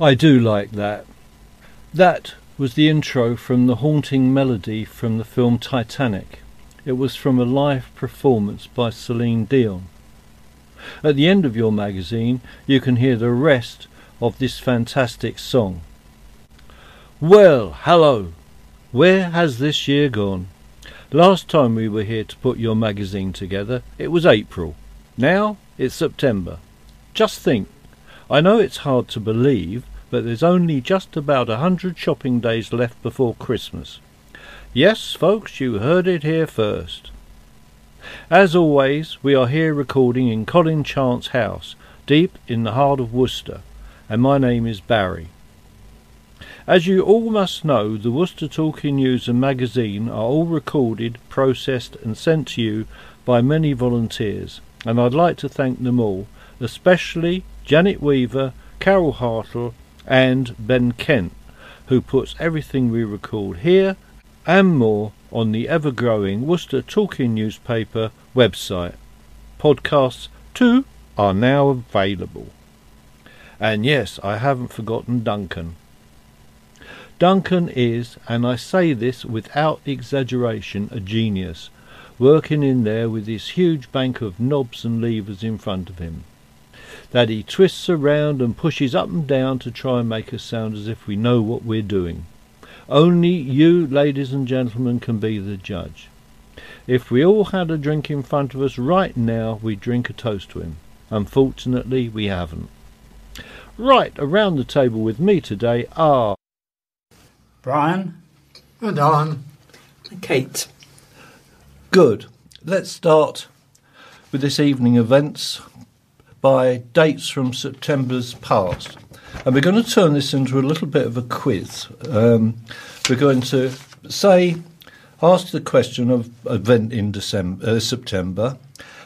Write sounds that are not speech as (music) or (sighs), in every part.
I do like that. That was the intro from the haunting melody from the film Titanic. It was from a live performance by Celine Dion. At the end of your magazine, you can hear the rest of this fantastic song. Well, hello. Where has this year gone? Last time we were here to put your magazine together, it was April. Now it's September. Just think. I know it's hard to believe, but there's only just about a hundred shopping days left before Christmas. Yes, folks, you heard it here first. As always, we are here recording in Colin Chance House, deep in the heart of Worcester, and my name is Barry. As you all must know, the Worcester Talking News and magazine are all recorded, processed, and sent to you by many volunteers, and I'd like to thank them all, especially Janet Weaver, Carol Hartle, and Ben Kent, who puts everything we record here and more on the ever growing Worcester Talking newspaper website. Podcasts too are now available. And yes, I haven't forgotten Duncan. Duncan is, and I say this without exaggeration, a genius, working in there with his huge bank of knobs and levers in front of him, that he twists around and pushes up and down to try and make us sound as if we know what we're doing. Only you, ladies and gentlemen, can be the judge. If we all had a drink in front of us right now, we'd drink a toast to him. Unfortunately, we haven't. Right, around the table with me today are Brian? And on. Kate. Good. Let's start with this evening events by dates from September's past. And we're going to turn this into a little bit of a quiz. Um, we're going to say, ask the question of event in December, uh, September,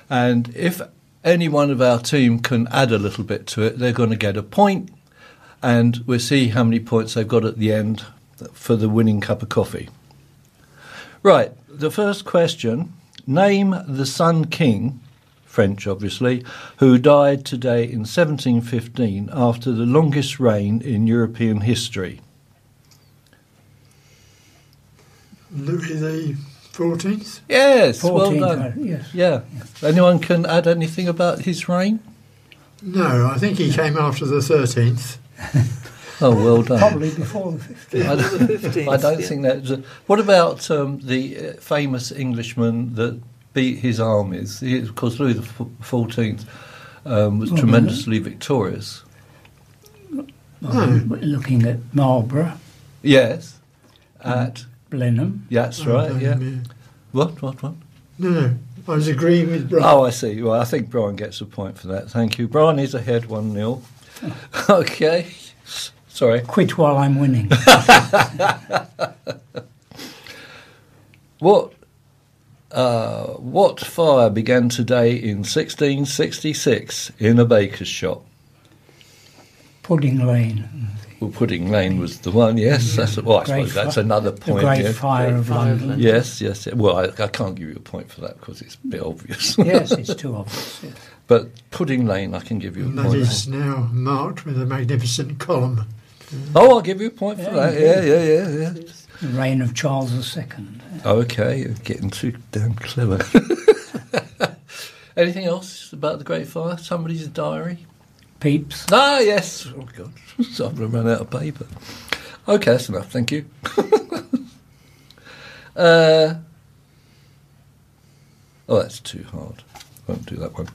and if any one of our team can add a little bit to it, they're going to get a point, and we'll see how many points they've got at the end for the winning cup of coffee. Right, the first question name the Sun King, French obviously, who died today in 1715 after the longest reign in European history. Louis the Fourteenth. Yes, 14, well done. uh, yes. Yeah. Anyone can add anything about his reign? No, I think he came after the thirteenth. Oh, well done. Probably before the 15th. I don't, the 15th, I don't yeah. think that. A, what about um, the uh, famous Englishman that beat his armies? He, of course, Louis the Fourteenth um, was Oh, tremendously victorious. Um, looking at Marlborough, Yes, at Blenheim. yeah, that's Oh, right. no, Yeah. no. What? What? What? No, no. I was agreeing with Brian. Oh, I see. Well, I think Brian gets a point for that. Thank you. Brian is ahead one 0 (laughs) Okay. S- Sorry. Quit while I'm winning. (laughs) What? Uh, what fire began today in 1666 in a baker's shop? Pudding Lane. Well, Pudding Lane was the one. Yes, that's well. I Great suppose that's fi- another The point. Great yeah. Fire Great of Fire of London. London. Yes, yes. yeah. Well, I, I can't give you a point for that because it's a bit obvious. (laughs) yes, it's too obvious. Yes. but Pudding Lane, I can give you a that point. is now marked with a magnificent column. Oh, I'll give you a point for Yeah, that. Yeah, yeah, yeah, yeah. The reign of Charles II. Okay, you're getting too damn clever. (laughs) Anything else about the Great Fire? Somebody's diary? Pepys. Ah, yes. Oh, God. So I'm going to run out of paper. Okay, that's enough. Thank you. (laughs) uh, oh, that's too hard. Won't do that one.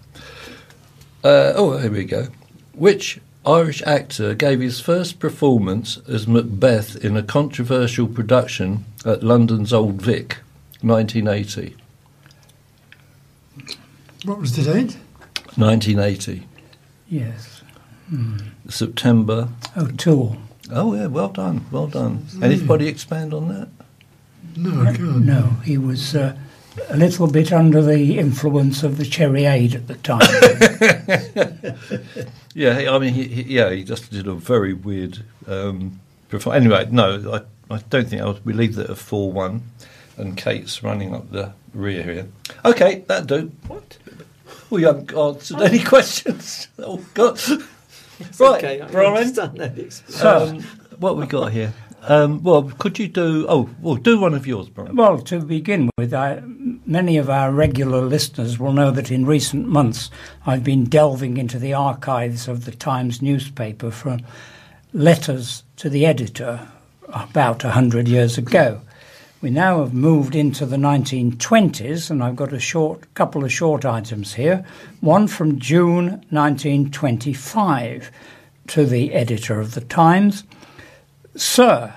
Uh, oh, here we go. Which Irish actor gave his first performance as Macbeth in a controversial production at London's Old Vic, 1980? What was the date? 1980, Yes. September. O'Toole. Oh, yeah, well done, well done. Anybody expand on that? No, I can't. No, he was uh, a little bit under the influence of the cherry aid at the time. (laughs) Yeah, I mean, he, he, yeah, he just did a very weird. Um, perform- anyway, no, I, I don't think I would. We leave that at four one, and Kate's running up the rear here. Okay, that do. What? We haven't answered any questions. (laughs) Oh God! It's Right, okay, Brian. understand that experience. Um, what we got here? Um, well, could you do? Oh, well, do one of yours, Brian. Well, to begin with, I, many of our regular listeners will know that in recent months I've been delving into the archives of the Times newspaper for letters to the editor about a hundred years ago. We now have moved into the 1920s, and I've got a short couple of short items here. One from June 1925 to the editor of the Times. Sir,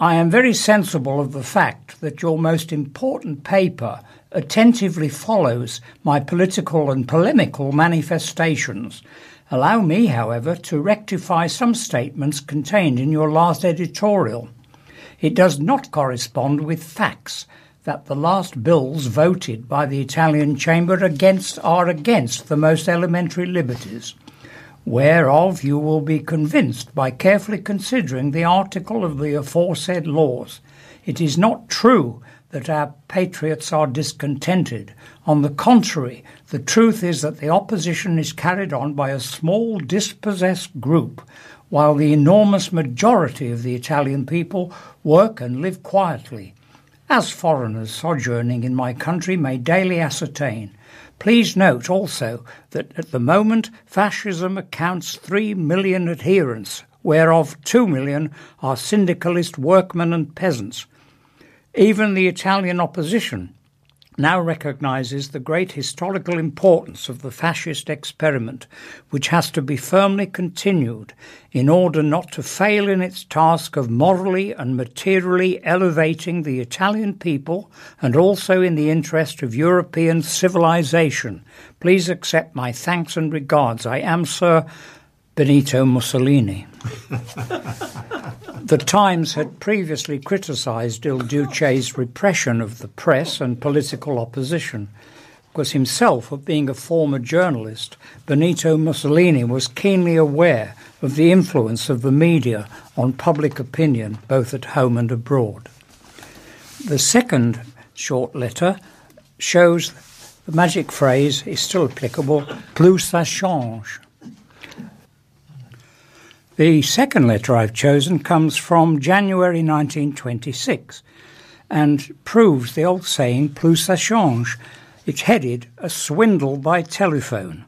I am very sensible of the fact that your most important paper attentively follows my political and polemical manifestations. Allow me, however, to rectify some statements contained in your last editorial. It does not correspond with facts that the last bills voted by the Italian Chamber against are against the most elementary liberties whereof you will be convinced by carefully considering the article of the aforesaid laws. It is not true that our patriots are discontented. On the contrary, the truth is that the opposition is carried on by a small dispossessed group, while the enormous majority of the Italian people work and live quietly. As foreigners sojourning in my country may daily ascertain, Please note also that at the moment fascism accounts 3 million adherents, whereof 2 million are syndicalist workmen and peasants. Even the Italian opposition now recognizes the great historical importance of the fascist experiment, which has to be firmly continued in order not to fail in its task of morally and materially elevating the Italian people and also in the interest of European civilization. Please accept my thanks and regards. I am, Sir, Benito Mussolini. the Times had previously criticised Il Duce's repression of the press and political opposition. Because himself, of being a former journalist, Benito Mussolini was keenly aware of the influence of the media on public opinion, both at home and abroad. The second short letter shows the magic phrase is still applicable, plus ça change. The second letter I've chosen comes from January 1926 and proves the old saying plus ça change. It's headed A Swindle by Telephone.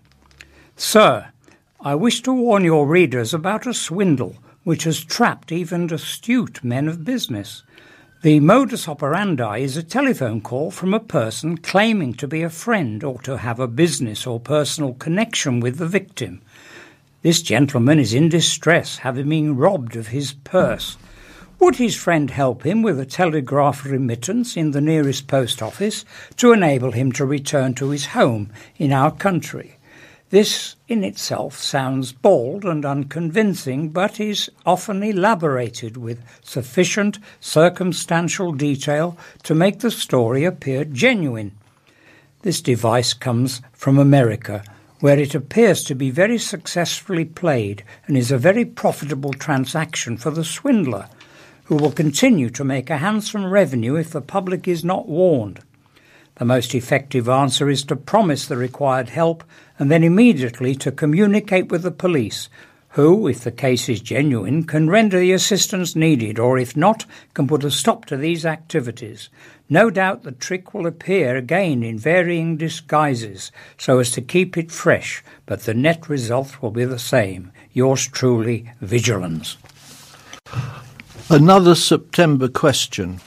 Sir, I wish to warn your readers about a swindle which has trapped even astute men of business. The modus operandi is a telephone call from a person claiming to be a friend or to have a business or personal connection with the victim. This gentleman is in distress, having been robbed of his purse. Would his friend help him with a telegraph remittance in the nearest post office to enable him to return to his home in our country? This in itself sounds bald and unconvincing, but is often elaborated with sufficient circumstantial detail to make the story appear genuine. This device comes from America, where it appears to be very successfully played and is a very profitable transaction for the swindler, who will continue to make a handsome revenue if the public is not warned. The most effective answer is to promise the required help and then immediately to communicate with the police, who, if the case is genuine, can render the assistance needed, or if not, can put a stop to these activities. No doubt the trick will appear again in varying disguises so as to keep it fresh, but the net result will be the same. Yours truly, Vigilance. Another September question.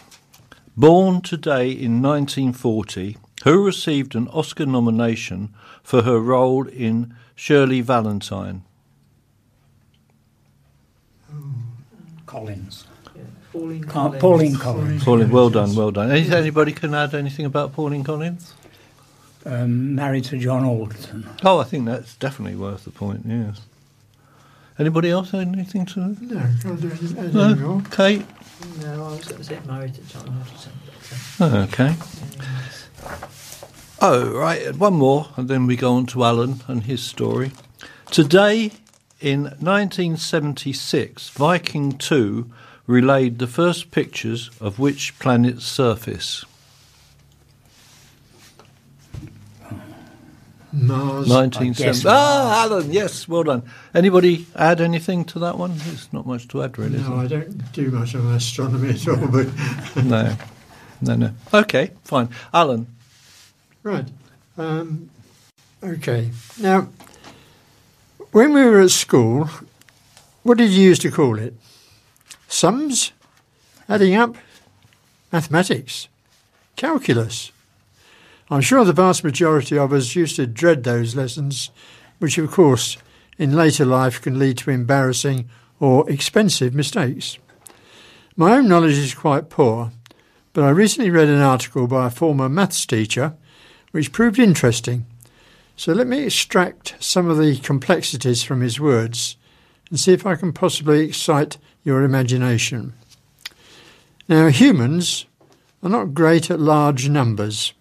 Born today in 1940, who received an Oscar nomination for her role in Shirley Valentine? Collins. Yeah, Pauline Uh, Collins. Pauline Collins. Pauline, well done, well done. Any- Anybody can add anything about Pauline Collins? Um, married to John Alderton. Oh, I think that's definitely worth the point, yes. Anybody else have anything to No, can't do any, any No. more. Kate? No, I was going to say married to John Hodgson. Oh, okay. But, uh, Oh, right, one more, and then we go on to Alan and his story. Today, in 1976, Viking 2 relayed the first pictures of which planet's surface? Mars. 1970. guess Ah, Alan, yes, well done. Anybody add anything to that one? There's not much to add, really. No, I don't do much on astronomy at all, but (laughs) no, no, no. Okay, fine. Alan, right. Um, okay. Now, when we were at school, what did you used to call it? Sums, adding up, mathematics, calculus. I'm sure the vast majority of us used to dread those lessons, which, of course, in later life can lead to embarrassing or expensive mistakes. My own knowledge is quite poor, but I recently read an article by a former maths teacher which proved interesting. So let me extract some of the complexities from his words and see if I can possibly excite your imagination. Now, humans are not great at large numbers.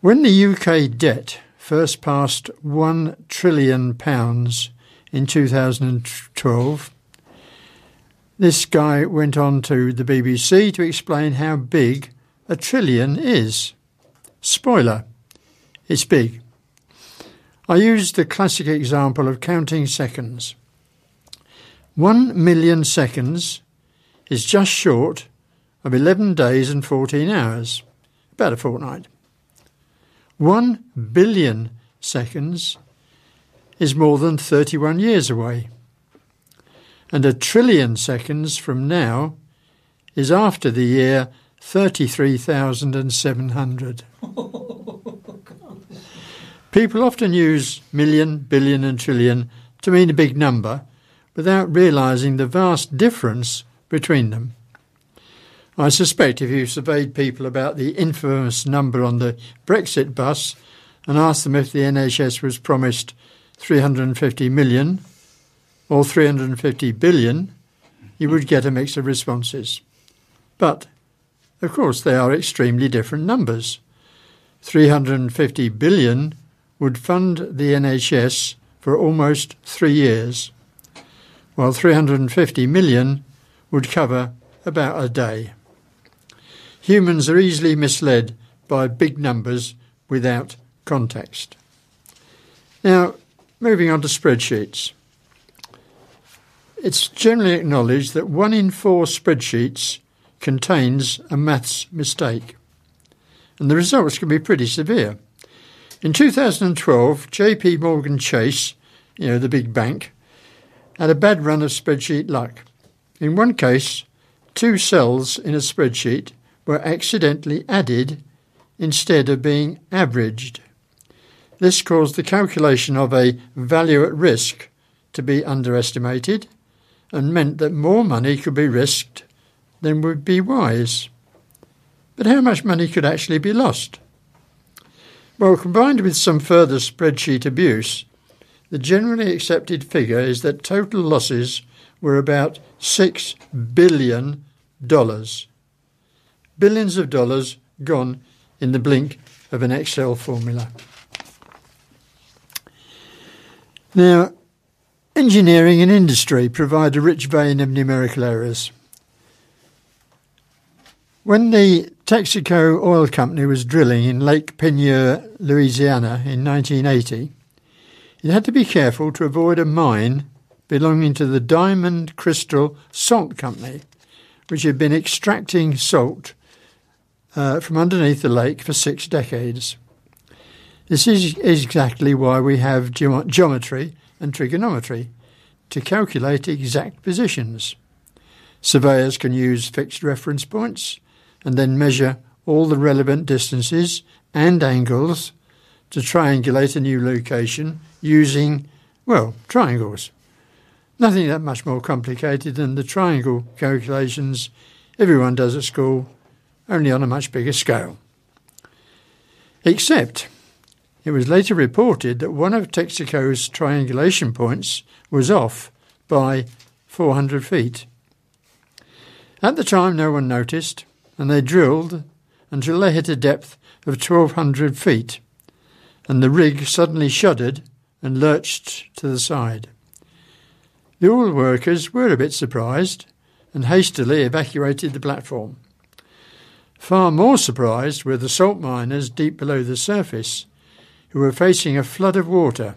When the UK debt first passed £1 trillion in 2012, this guy went on to the BBC to explain how big a trillion is. Spoiler, it's big. I used the classic example of counting seconds. One million seconds is just short of 11 days and 14 hours, about a fortnight. One billion seconds is more than 31 years away. And a trillion seconds from now is after the year 33,700. (laughs) People often use million, billion, and trillion to mean a big number without realising the vast difference between them. I suspect if you surveyed people about the infamous number on the Brexit bus and asked them if the NHS was promised 350 million or 350 billion, you would get a mix of responses. But, of course, they are extremely different numbers. 350 billion would fund the NHS for almost three years, while 350 million would cover about a day. Humans are easily misled by big numbers without context. Now, moving on to spreadsheets. It's generally acknowledged that one in four spreadsheets contains a maths mistake, and the results can be pretty severe. In 2012, JP Morgan Chase, you know, the big bank, had a bad run of spreadsheet luck. In one case, two cells in a spreadsheet were accidentally added instead of being averaged. This caused the calculation of a value at risk to be underestimated and meant that more money could be risked than would be wise. But how much money could actually be lost? Well, combined with some further spreadsheet abuse, the generally accepted figure is that total losses were about $6 billion. Billions of dollars gone in the blink of an Excel formula. Now, engineering and industry provide a rich vein of numerical errors. When the Texaco Oil Company was drilling in Lake Peigneur, Louisiana in 1980, it had to be careful to avoid a mine belonging to the Diamond Crystal Salt Company, which had been extracting salt uh, from underneath the lake for six decades. This is exactly why we have geom- geometry and trigonometry to calculate exact positions. Surveyors can use fixed reference points and then measure all the relevant distances and angles to triangulate a new location using, well, triangles. Nothing that much more complicated than the triangle calculations everyone does at school, only on a much bigger scale. Except it was later reported that one of Texaco's triangulation points was off by 400 feet. At the time, no one noticed, and they drilled until they hit a depth of 1,200 feet, and the rig suddenly shuddered and lurched to the side. The oil workers were a bit surprised and hastily evacuated the platform. Far more surprised were the salt miners deep below the surface, who were facing a flood of water.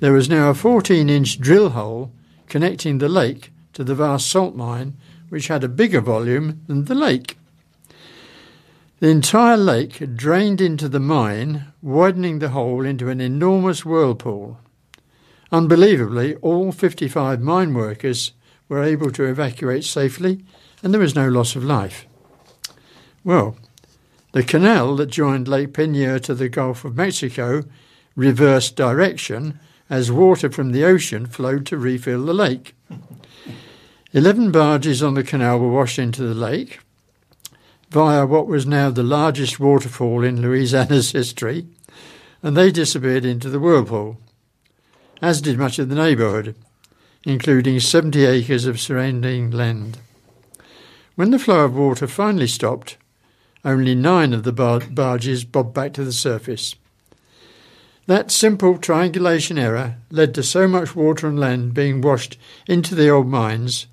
There was now a 14 inch drill hole connecting the lake to the vast salt mine, which had a bigger volume than the lake. The entire lake drained into the mine, widening the hole into an enormous whirlpool. Unbelievably, all 55 mine workers were able to evacuate safely and there was no loss of life. Well, the canal that joined Lake Peigneur to the Gulf of Mexico reversed direction as water from the ocean flowed to refill the lake. Eleven barges on the canal were washed into the lake via what was now the largest waterfall in Louisiana's history, and they disappeared into the whirlpool, as did much of the neighbourhood, including 70 acres of surrounding land. When the flow of water finally stopped, only nine of the bar- barges bobbed back to the surface. That simple triangulation error led to so much water and land being washed into the old mines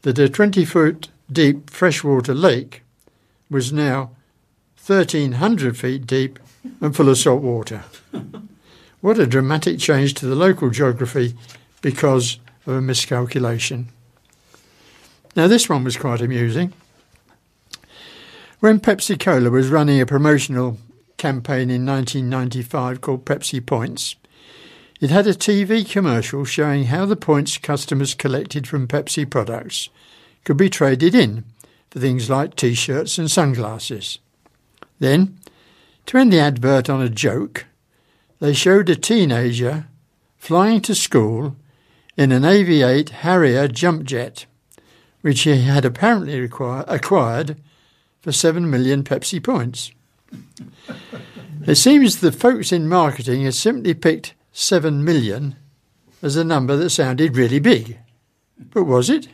that a 20 foot deep freshwater lake was now 1,300 feet deep and full of salt water. what a dramatic change to the local geography because of a miscalculation. Now, this one was quite amusing. When Pepsi Cola was running a promotional campaign in 1995 called Pepsi Points, it had a TV commercial showing how the points customers collected from Pepsi products could be traded in for things like t shirts and sunglasses. Then, to end the advert on a joke, they showed a teenager flying to school in an AV 8 Harrier jump jet, which he had apparently require, acquired for 7 million Pepsi points. it seems the folks in marketing had simply picked 7 million as a number that sounded really big. But was it?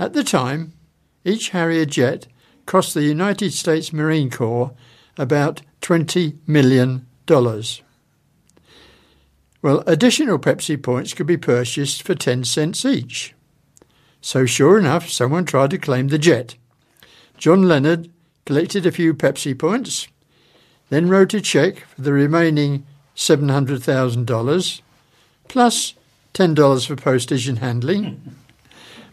At the time, each Harrier jet cost the United States Marine Corps about $20 million. Well, additional Pepsi points could be purchased for 10 cents each. So, sure enough, someone tried to claim the jet. John Leonard collected a few Pepsi points, then wrote a cheque for the remaining $700,000, plus $10 for postage and handling.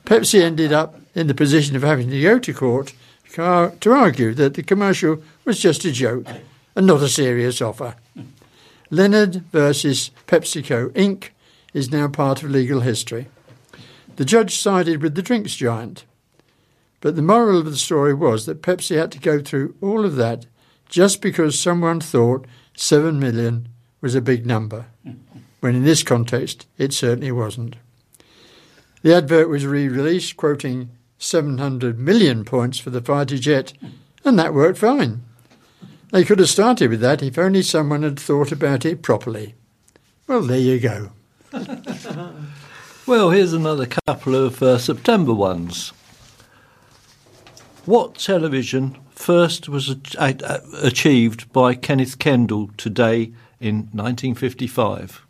Pepsi ended up in the position of having to go to court to argue that the commercial was just a joke and not a serious offer. Leonard versus PepsiCo Inc. is now part of legal history. The judge sided with the drinks giant. But the moral of the story was that Pepsi had to go through all of that just because someone thought 7 million was a big number, when in this context it certainly wasn't. The advert was re released, quoting 700 million points for the fighter jet, and that worked fine. They could have started with that if only someone had thought about it properly. Well, there you go. (laughs) Well, here's another couple of uh, September ones. What television first was ach- uh, achieved by Kenneth Kendall today in 1955?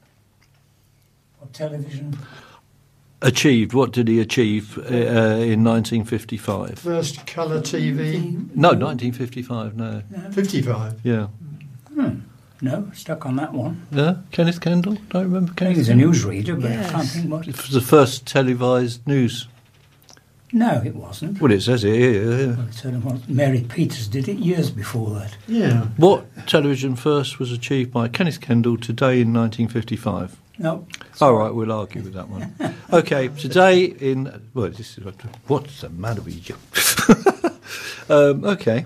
What television? Achieved. What did he achieve uh, uh, in 1955? First colour TV, No, 1955. No. 55. Yeah. No, stuck on that one. Yeah. Kenneth Kendall. Don't remember I think Kenneth. he's a Kendall? newsreader, but I can't think what. It was the first televised news. No, it wasn't. Well, it says it here. yeah. Well, it certainly was. Mary Peters did it years before that. Yeah. What television first was achieved by Kenneth Kendall today in 1955? No. All right, we'll argue with that one. (laughs) okay, today in well, this is what's the matter with you? (laughs) um, okay,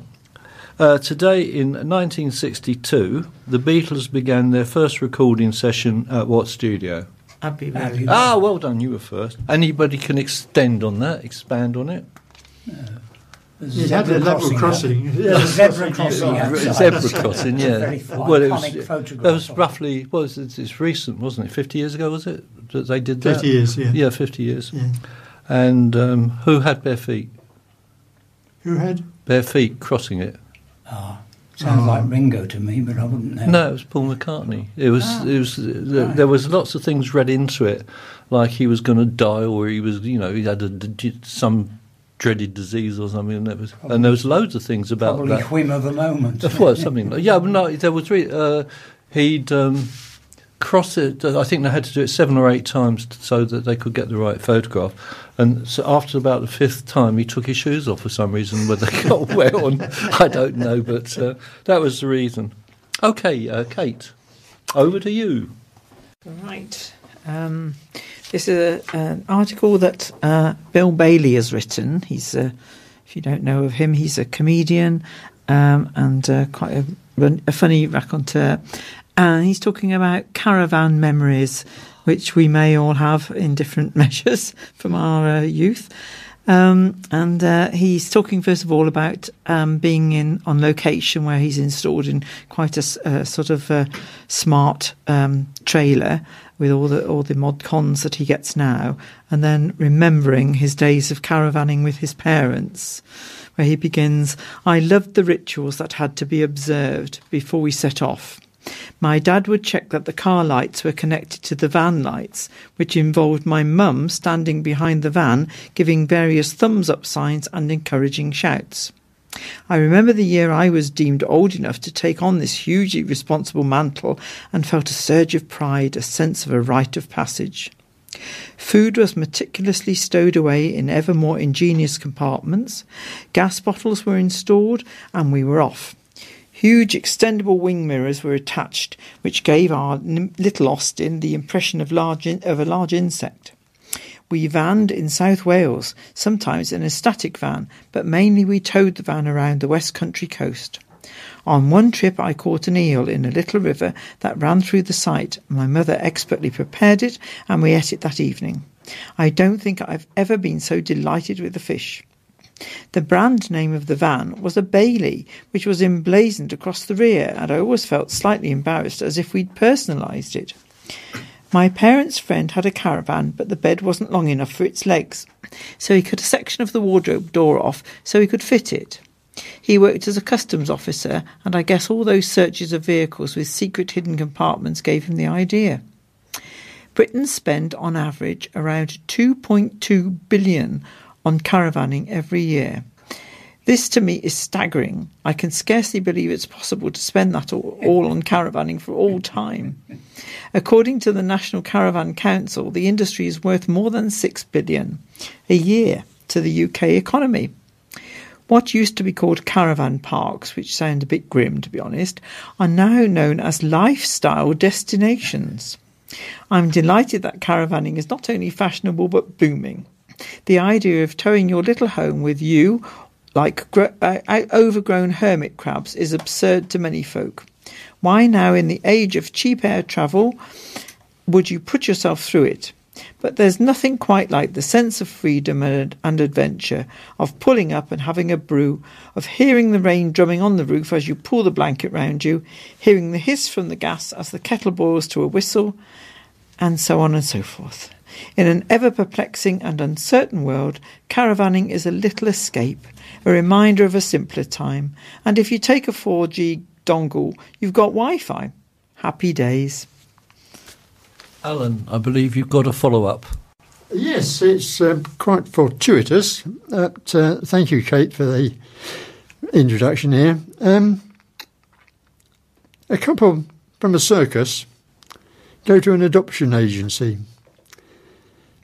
uh, today in 1962, the Beatles began their first recording session at what studio? Abbey Abbey Road. Road. Ah, well done, you were first. Anybody can extend on that, expand on it. There's It had a level crossing. There's a zebra crossing outside. (laughs) Zebra crossing, yeah. Very Well, it was, iconic that was it. roughly well, it's, it's, it's recent, wasn't it? Fifty years ago, was it that they did that? 50 years, yeah. Yeah, fifty years. Yeah. And um, who had bare feet? Who had? Bare feet crossing it. Ah, sounds Oh. like Ringo to me, but I wouldn't know. No, it was Paul McCartney. It was. Ah, it was. There, right. there was lots of things read into it, like he was going to die, or he was, you know, he had a, d- some dreaded disease or something, and, there was, and there was loads of things about Probably that. whim of the moment. (laughs) well, something. Like, yeah, but no, there was. Re- uh, he'd um, cross it. I think they had to do it seven or eight times so that they could get the right photograph. And so after about the fifth time, he took his shoes off for some reason. Whether they got (laughs) wet on, I don't know, but uh, that was the reason. Okay, uh, Kate, over to you. Right. Um, this is a, an article that uh, Bill Bailey has written. He's, uh, if you don't know of him, he's a comedian um, and uh, quite a, a funny raconteur. And he's talking about caravan memories, which we may all have in different (laughs) measures from our uh, youth. Um, and uh, he's talking first of all about um, being in on location where he's installed in quite a, a sort of uh smart um, trailer with all the all the mod cons that he gets now, and then remembering his days of caravanning with his parents, where he begins. I loved the rituals that had to be observed before we set off. My dad would check that the car lights were connected to the van lights, which involved my mum standing behind the van giving various thumbs up signs and encouraging shouts. I remember the year I was deemed old enough to take on this hugely responsible mantle and felt a surge of pride, a sense of a rite of passage. Food was meticulously stowed away in ever more ingenious compartments. Gas bottles were installed, and we were off. Huge extendable wing mirrors were attached, which gave our little Austin the impression of, large in- of a large insect. We vanned in South Wales, sometimes in a static van, but mainly we towed the van around the West Country coast. On one trip, I caught an eel in a little river that ran through the site. My mother expertly prepared it, and we ate it that evening. I don't think I've ever been so delighted with the fish. The brand name of the van was a Bailey, which was emblazoned across the rear, and I always felt slightly embarrassed as if we'd personalised it. My parents' friend had a caravan, but the bed wasn't long enough for its legs, so he cut a section of the wardrobe door off so he could fit it. He worked as a customs officer, and I guess all those searches of vehicles with secret hidden compartments gave him the idea. Britons spend on average around 2.2 billion on caravanning every year. This to me is staggering. I can scarcely believe it's possible to spend that all, all on caravanning for all time. According to the National Caravan Council, the industry is worth more than 6 billion a year to the UK economy. What used to be called caravan parks, which sound a bit grim to be honest, are now known as lifestyle destinations. I'm delighted that caravanning is not only fashionable but booming. The idea of towing your little home with you, like gro- uh, uh, overgrown hermit crabs, is absurd to many folk. Why now, in the age of cheap air travel, would you put yourself through it? But there's nothing quite like the sense of freedom and, and adventure, of pulling up and having a brew, of hearing the rain drumming on the roof as you pull the blanket round you, hearing the hiss from the gas as the kettle boils to a whistle, and so on and so forth. In an ever perplexing and uncertain world, caravanning is a little escape, a reminder of a simpler time, and if you take a 4G dongle, you've got Wi Fi. Happy days. Alan, I believe you've got a follow up. Yes, it's um, quite fortuitous. But, uh, thank you, Kate, for the introduction here. Um, a couple from a circus go to an adoption agency,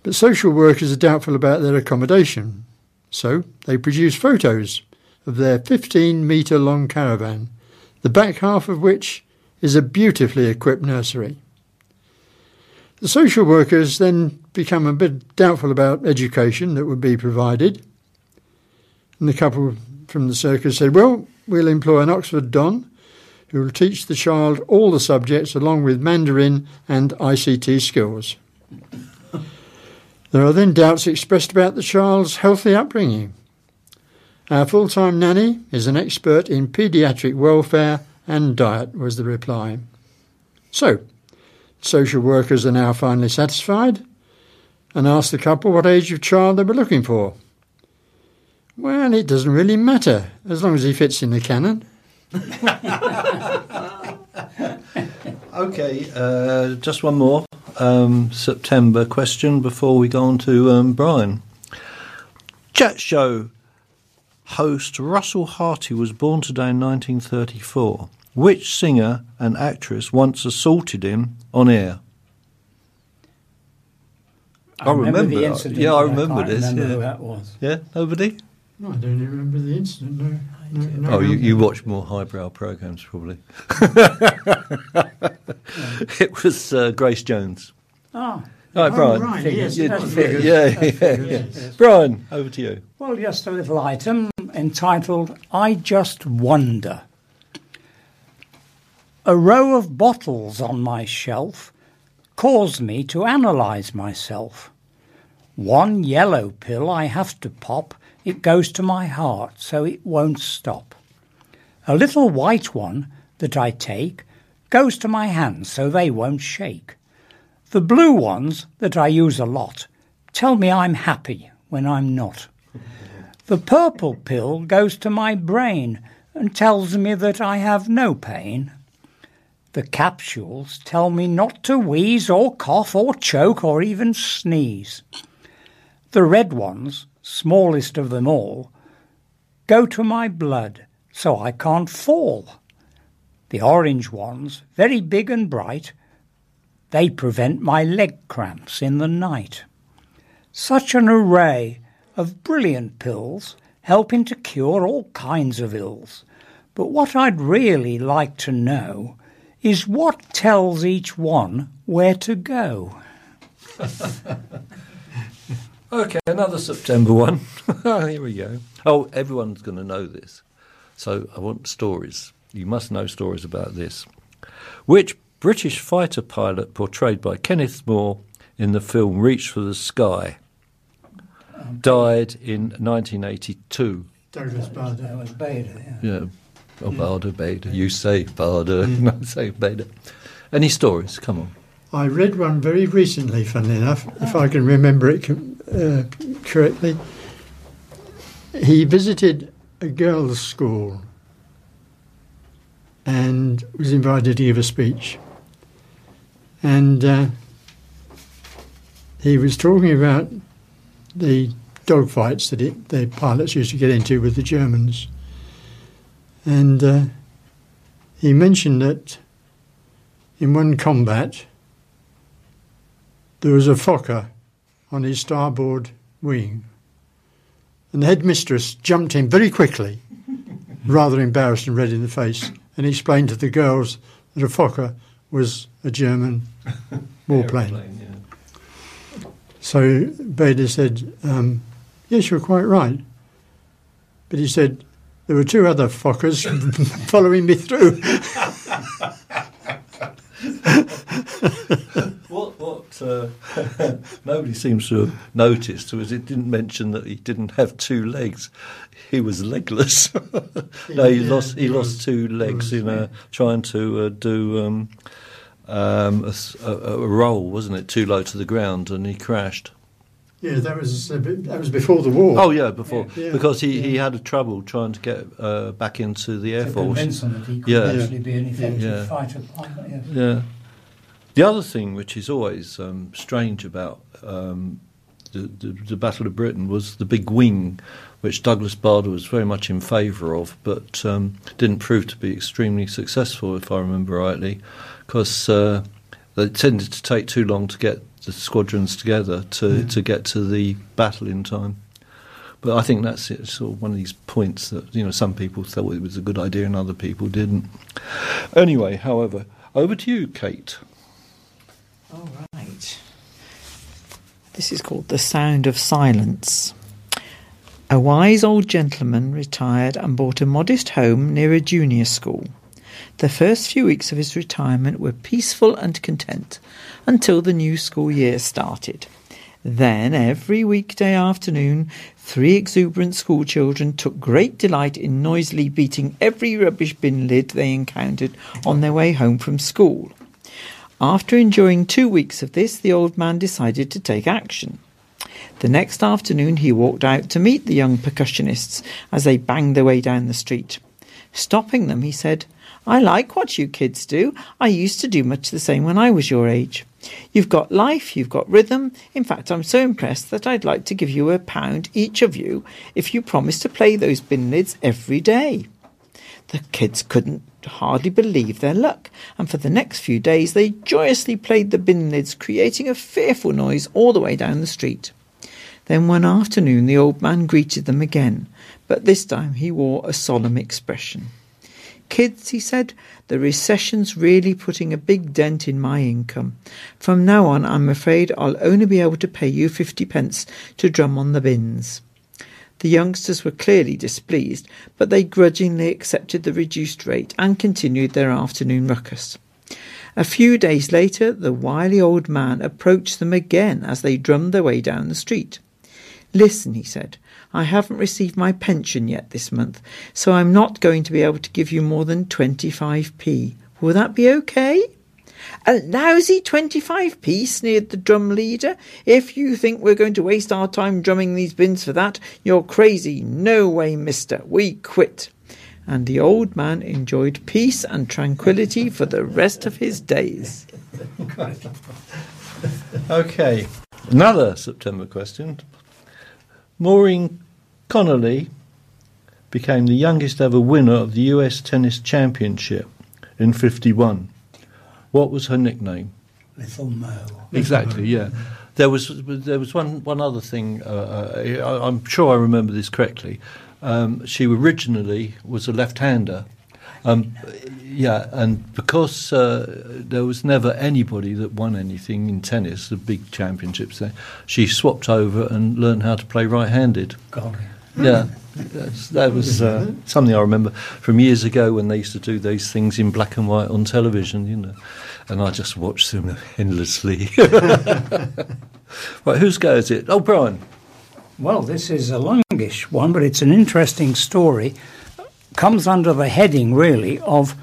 but social workers are doubtful about their accommodation, so they produce photos of their 15 metre long caravan, the back half of which is a beautifully equipped nursery. The social workers then become a bit doubtful about education that would be provided. And the couple from the circus said, Well, we'll employ an Oxford Don who will teach the child all the subjects along with Mandarin and ICT skills. There are then doubts expressed about the child's healthy upbringing. Our full time nanny is an expert in paediatric welfare and diet, was the reply. So, Social workers are now finally satisfied and ask the couple what age of child they were looking for. Well, it doesn't really matter as long as he fits in the cannon. (laughs) Okay, uh, just one more um, September question before we go on to um, Brian. Chat show host Russell Harty was born today in 1934. Which singer and actress once assaulted him on air? I remember the that. incident. Yeah, I but remember can't this, Remember yeah. who that was? Yeah, nobody? No, I don't even remember the incident. No, no, no oh, you, you watch more highbrow programs, probably. (laughs) (laughs) it was uh, Grace Jones. Ah, right, Oh, Brian. right, Figures. yes, Yeah, That's yeah, figures. yeah, That's figures, yeah. yes. Brian, over to you. Well, just a little item entitled I Just Wonder. A row of bottles on my shelf cause me to analyse myself. One yellow pill I have to pop, it goes to my heart so it won't stop. A little white one that I take goes to my hands so they won't shake. The blue ones that I use a lot tell me I'm happy when I'm not. The purple pill goes to my brain and tells me that I have no pain. The capsules tell me not to wheeze or cough or choke or even sneeze. The red ones, smallest of them all, go to my blood so I can't fall. The orange ones, very big and bright, they prevent my leg cramps in the night. Such an array of brilliant pills helping to cure all kinds of ills. But what I'd really like to know is what tells each one where to go. (laughs) Okay, another September one. (laughs) Here we go. Oh, everyone's going to know this. So I want stories. You must know stories about this. Which British fighter pilot portrayed by Kenneth More in the film Reach for the Sky died in 1982? Douglas Bader. That was Bader, yeah. Yeah. Oh, Bader, Bader. You say Bader. (laughs) I say Bader. Any stories? Come on. I read one very recently, funnily enough, if I can remember it uh, correctly. He visited a girls' school and was invited to give a speech. And uh, he was talking about the dogfights that the pilots used to get into with the Germans. And uh, he mentioned that in one combat, there was a Fokker on his starboard wing. And the headmistress jumped in very quickly, (laughs) rather embarrassed and red in the face, and he explained to the girls that a Fokker was a German (laughs) warplane. So Bader said, um, Yes, you're quite right. But he said, There were two other Fokkers (laughs) following me through. (laughs) What what uh, (laughs) nobody seems to have noticed was it didn't mention that he didn't have two legs. He was legless. (laughs) no, he Yeah, lost he he lost was. two legs in uh, trying to uh, do um, um, a, s- a- a roll, wasn't it? Too low to the ground, and he crashed. Yeah, that was a bit, that was before the war. Oh yeah, before Yeah. because he, he had a trouble trying to get uh, back into the air to force. convince them that he could Yeah. actually be an effective Yeah. fighter pilot. Yes. Yeah. The other thing, which is always um, strange about um, the, the, the Battle of Britain, was the big wing, which Douglas Bader was very much in favour of, but um, didn't prove to be extremely successful, if I remember rightly, because uh, they tended to take too long to get the squadrons together to, to get to the battle in time. But I think that's it, sort of one of these points that you know some people thought it was a good idea and other people didn't. Anyway, however, over to you, Kate. All right. This is called The Sound of Silence. A wise old gentleman retired and bought a modest home near a junior school. The first few weeks of his retirement were peaceful and content until the new school year started. Then, every weekday afternoon, three exuberant schoolchildren took great delight in noisily beating every rubbish bin lid they encountered on their way home from school. After enjoying two weeks of this, the old man decided to take action. The next afternoon, he walked out to meet the young percussionists as they banged their way down the street. Stopping them, he said, I like what you kids do. I used to do much the same when I was your age. You've got life, you've got rhythm. In fact, I'm so impressed that I'd like to give you a pound each of you if you promise to play those bin lids every day. The kids couldn't hardly believe their luck, and for the next few days they joyously played the bin lids, creating a fearful noise all the way down the street. Then one afternoon the old man greeted them again, but this time he wore a solemn expression. Kids, he said, the recession's really putting a big dent in my income. From now on, I'm afraid I'll only be able to pay you fifty pence to drum on the bins. The youngsters were clearly displeased, but they grudgingly accepted the reduced rate and continued their afternoon ruckus. A few days later, the wily old man approached them again as they drummed their way down the street. Listen, he said, I haven't received my pension yet this month, so I'm not going to be able to give you more than 25p. Will that be okay? A lousy 25p, sneered the drum leader. If you think we're going to waste our time drumming these bins for that, you're crazy. No way, mister. We quit. And the old man enjoyed peace and tranquility for the rest of his days. (laughs) Okay, another September question. Maureen Connolly became the youngest ever winner of the US Tennis Championship in 51. What was her nickname? Little Mo. Exactly, yeah. There was there was one one other thing. Uh, uh, I, I'm sure I remember this correctly. Um, she originally was a left-hander. Um, yeah, and because uh, there was never anybody that won anything in tennis, the big championships there, she swapped over and learned how to play right-handed. Golly. Yeah, that was uh, something I remember from years ago when they used to do those things in black and white on television, you know, and I just watched them endlessly. (laughs) right, whose go is it? Oh, Brian. Well, this is a longish one, but it's an interesting story. Comes under the heading, really, of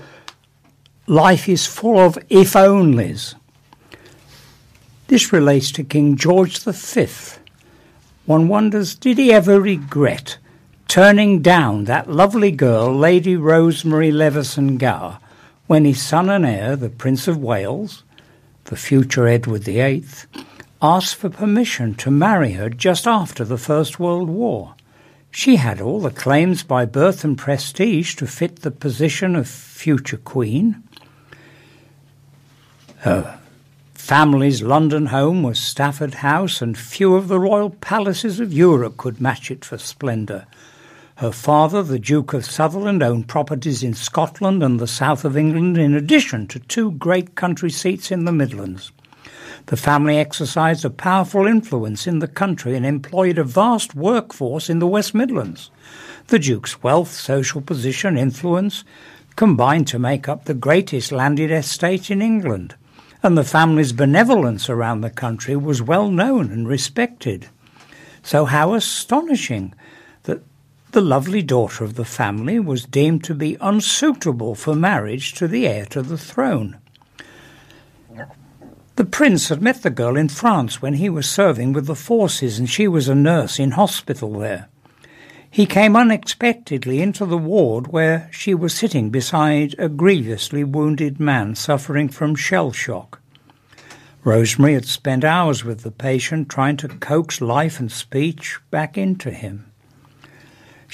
life is full of if onlys. This relates to King George V. One wonders, did he ever regret turning down that lovely girl, Lady Rosemary Leveson Gower, when his son and heir, the Prince of Wales, the future Edward VIII, asked for permission to marry her just after the First World War? She had all the claims by birth and prestige to fit the position of future queen. Her family's London home was Stafford House, and few of the royal palaces of Europe could match it for splendour. Her father, the Duke of Sutherland, owned properties in Scotland and the south of England, in addition to two great country seats in the Midlands. The family exercised a powerful influence in the country and employed a vast workforce in the West Midlands. The Duke's wealth, social position, influence combined to make up the greatest landed estate in England, and the family's benevolence around the country was well known and respected. So, how astonishing the lovely daughter of the family was deemed to be unsuitable for marriage to the heir to the throne. The prince had met the girl in France when he was serving with the forces and she was a nurse in hospital there. He came unexpectedly into the ward where she was sitting beside a grievously wounded man suffering from shell shock. Rosemary had spent hours with the patient trying to coax life and speech back into him.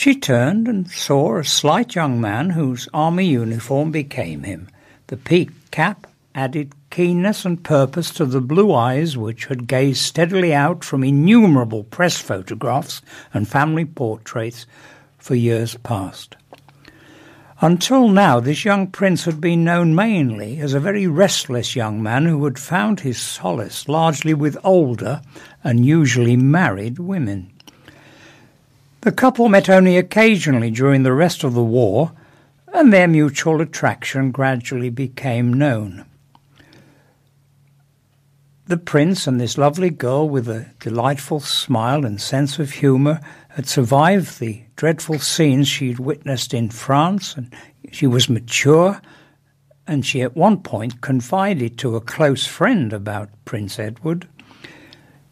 She turned and saw a slight young man whose army uniform became him. The peaked cap added keenness and purpose to the blue eyes which had gazed steadily out from innumerable press photographs and family portraits for years past. Until now, this young prince had been known mainly as a very restless young man who had found his solace largely with older and usually married women. The couple met only occasionally during the rest of the war, and their mutual attraction gradually became known. The prince and this lovely girl with a delightful smile and sense of humour had survived the dreadful scenes she'd witnessed in France, and she was mature, and she at one point confided to a close friend about Prince Edward.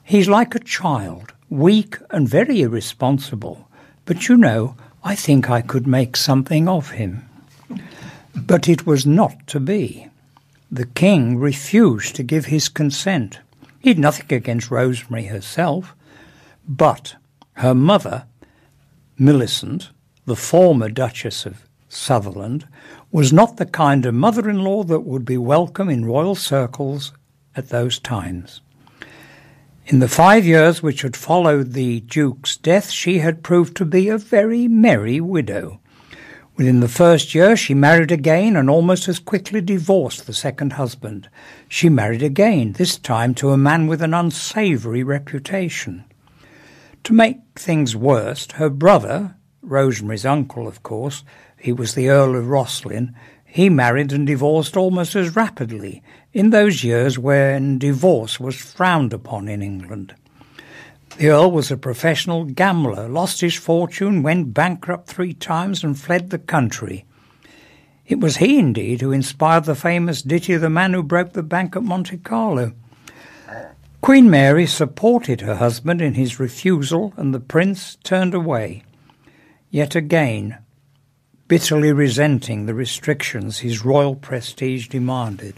He's like a child, weak and very irresponsible, but you know, I think I could make something of him. But it was not to be. The king refused to give his consent. He'd nothing against Rosemary herself, but her mother, Millicent, the former Duchess of Sutherland, was not the kind of mother in law that would be welcome in royal circles at those times. In the five years which had followed the Duke's death, she had proved to be a very merry widow. Within the first year, she married again and almost as quickly divorced the second husband. She married again, this time to a man with an unsavoury reputation. To make things worse, her brother, Rosemary's uncle, of course, he was the Earl of Rosslyn, he married and divorced almost as rapidly, in those years when divorce was frowned upon in England. The Earl was a professional gambler, lost his fortune, went bankrupt three times, and fled the country. It was he, indeed, who inspired the famous ditty the man who broke the bank at Monte Carlo. Queen Mary supported her husband in his refusal, and the prince turned away. Yet again, bitterly resenting the restrictions his royal prestige demanded.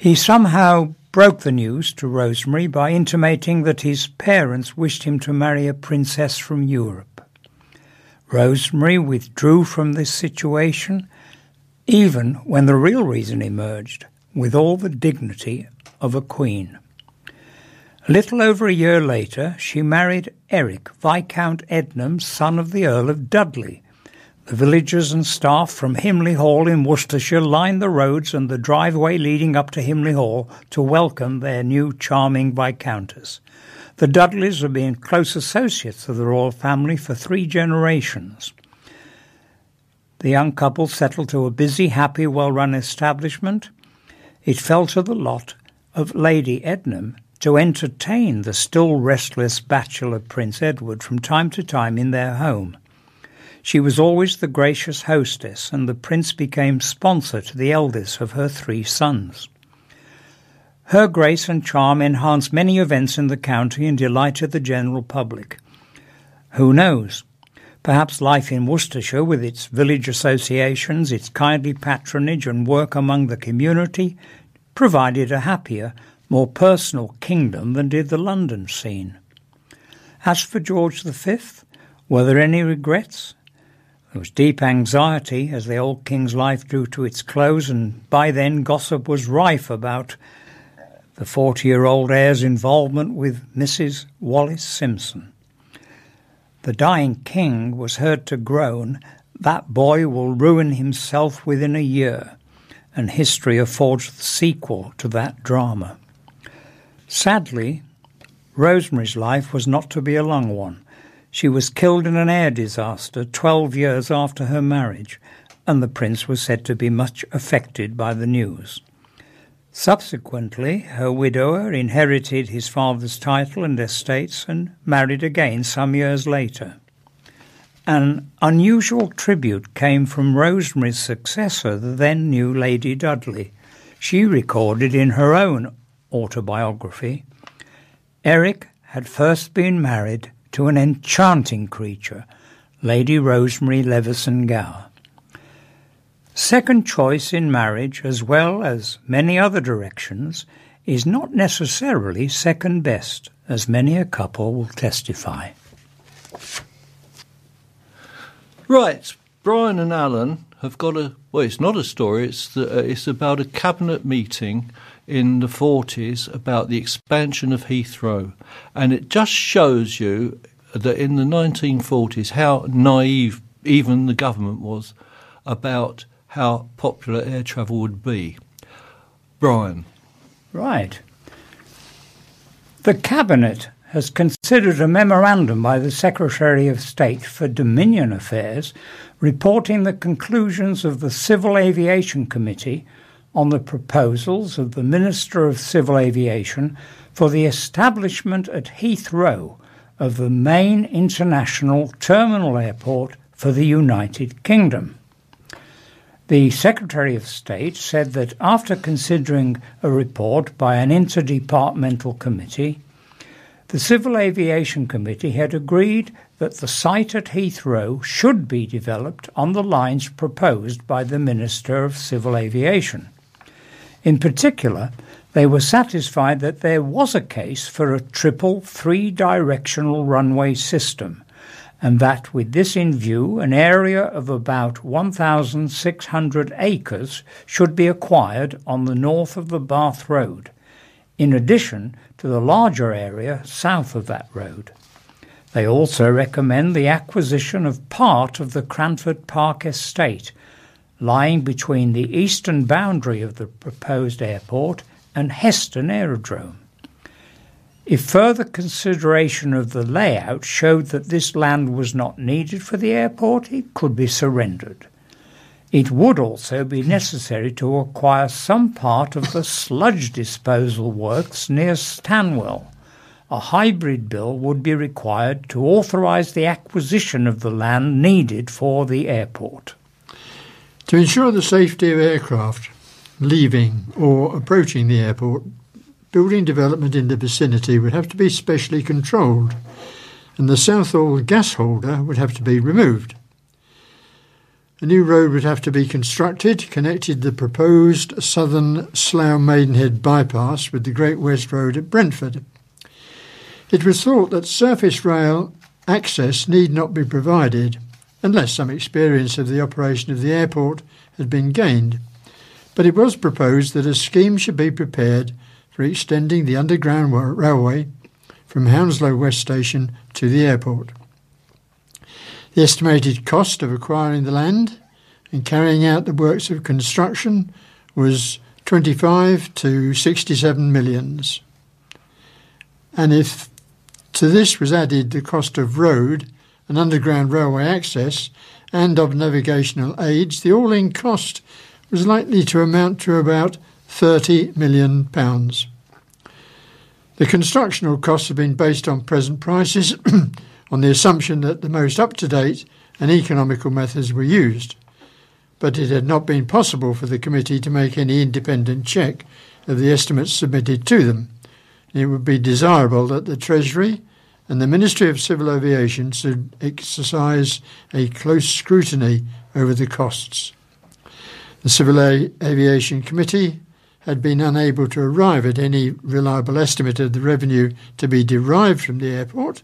He somehow broke the news to Rosemary by intimating that his parents wished him to marry a princess from Europe. Rosemary withdrew from this situation, even when the real reason emerged, with all the dignity of a queen. A little over a year later, she married Eric, Viscount Ednam, son of the Earl of Dudley, the villagers and staff from Himley Hall in Worcestershire lined the roads and the driveway leading up to Himley Hall to welcome their new charming Viscountess. The Dudleys had been close associates of the royal family for three generations. The young couple settled to a busy, happy, well run establishment. It fell to the lot of Lady Ednam to entertain the still restless bachelor Prince Edward from time to time in their home. She was always the gracious hostess, and the prince became sponsor to the eldest of her three sons. Her grace and charm enhanced many events in the county and delighted the general public. Who knows? Perhaps life in Worcestershire, with its village associations, its kindly patronage, and work among the community, provided a happier, more personal kingdom than did the London scene. As for George V, were there any regrets? There was deep anxiety as the old king's life drew to its close, and by then gossip was rife about the 40 year old heir's involvement with Mrs. Wallis Simpson. The dying king was heard to groan, That boy will ruin himself within a year, and history affords the sequel to that drama. Sadly, Rosemary's life was not to be a long one. She was killed in an air disaster 12 years after her marriage, and the prince was said to be much affected by the news. Subsequently, her widower inherited his father's title and estates and married again some years later. An unusual tribute came from Rosemary's successor, the then new Lady Dudley. She recorded in her own autobiography Eric had first been married to an enchanting creature, Lady Rosemary Leveson Gower. Second choice in marriage, as well as many other directions, is not necessarily second best, as many a couple will testify. Right, Brian and Alan have got a well. It's not a story. It's the, uh, it's about a cabinet meeting in the 40s about the expansion of Heathrow. And it just shows you that in the 1940s how naive even the government was about how popular air travel would be. Brian. Right. The Cabinet has considered a memorandum by the Secretary of State for Dominion Affairs reporting the conclusions of the Civil Aviation Committee on the proposals of the Minister of Civil Aviation for the establishment at Heathrow of the main international terminal airport for the United Kingdom. The Secretary of State said that after considering a report by an interdepartmental committee, the Civil Aviation Committee had agreed that the site at Heathrow should be developed on the lines proposed by the Minister of Civil Aviation. In particular, they were satisfied that there was a case for a triple three directional runway system and that with this in view, an area of about 1,600 acres should be acquired on the north of the Bath Road, in addition to the larger area south of that road. They also recommend the acquisition of part of the Cranford Park estate, lying between the eastern boundary of the proposed airport and Heston Aerodrome. If further consideration of the layout showed that this land was not needed for the airport, it could be surrendered. It would also be necessary to acquire some part of the sludge disposal works near Stanwell. A hybrid bill would be required to authorise the acquisition of the land needed for the airport. To ensure the safety of aircraft leaving or approaching the airport, building development in the vicinity would have to be specially controlled, and the Southall gas holder would have to be removed. A new road would have to be constructed, connecting the proposed southern Slough Maidenhead bypass with the Great West Road at Brentford. It was thought that surface rail access need not be provided unless some experience of the operation of the airport had been gained, but it was proposed that a scheme should be prepared for extending the underground railway from Hounslow West Station to the airport. The estimated cost of acquiring the land and carrying out the works of construction was 25 to 67 millions. And if to this was added the cost of road and underground railway access and of navigational aids, the all in cost was likely to amount to about 30 million pounds. The constructional costs have been based on present prices (clears throat) on the assumption that the most up to date and economical methods were used, but it had not been possible for the committee to make any independent check of the estimates submitted to them. It would be desirable that the Treasury and the Ministry of Civil Aviation should exercise a close scrutiny over the costs. The Civil Aviation Committee had been unable to arrive at any reliable estimate of the revenue to be derived from the airport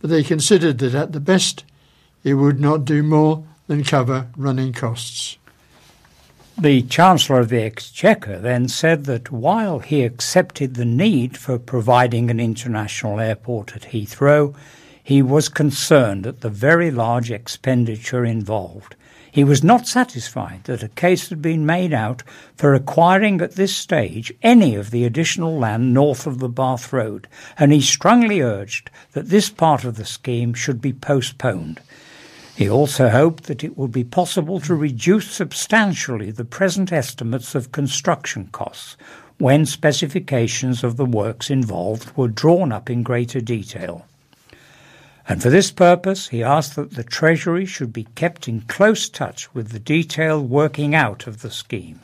but they considered that at the best it would not do more than cover running costs. The Chancellor of the Exchequer then said that while he accepted the need for providing an international airport at Heathrow, he was concerned at the very large expenditure involved he was not satisfied that a case had been made out for acquiring at this stage any of the additional land north of the Bath Road, and he strongly urged that this part of the scheme should be postponed. He also hoped that it would be possible to reduce substantially the present estimates of construction costs when specifications of the works involved were drawn up in greater detail and for this purpose he asked that the Treasury should be kept in close touch with the detailed working out of the scheme.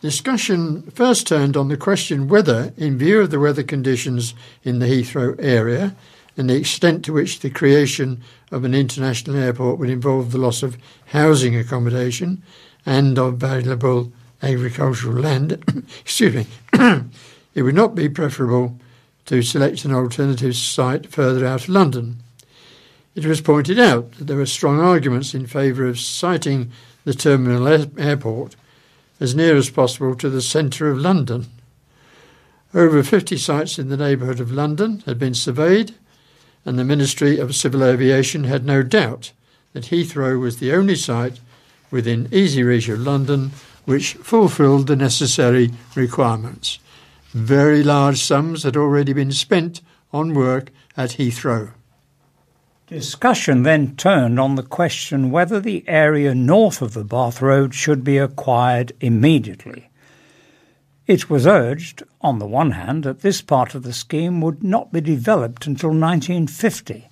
Discussion first turned on the question whether, in view of the weather conditions in the Heathrow area and the extent to which the creation of an international airport would involve the loss of housing accommodation and of valuable agricultural land, (coughs) excuse me, (coughs) it would not be preferable to select an alternative site further out of London. It was pointed out that there were strong arguments in favour of siting the terminal airport as near as possible to the centre of London. Over 50 sites in the neighbourhood of London had been surveyed, and the Ministry of Civil Aviation had no doubt that Heathrow was the only site within easy reach of London which fulfilled the necessary requirements. Very large sums had already been spent on work at Heathrow. Discussion then turned on the question whether the area north of the Bath Road should be acquired immediately. It was urged, on the one hand, that this part of the scheme would not be developed until 1950,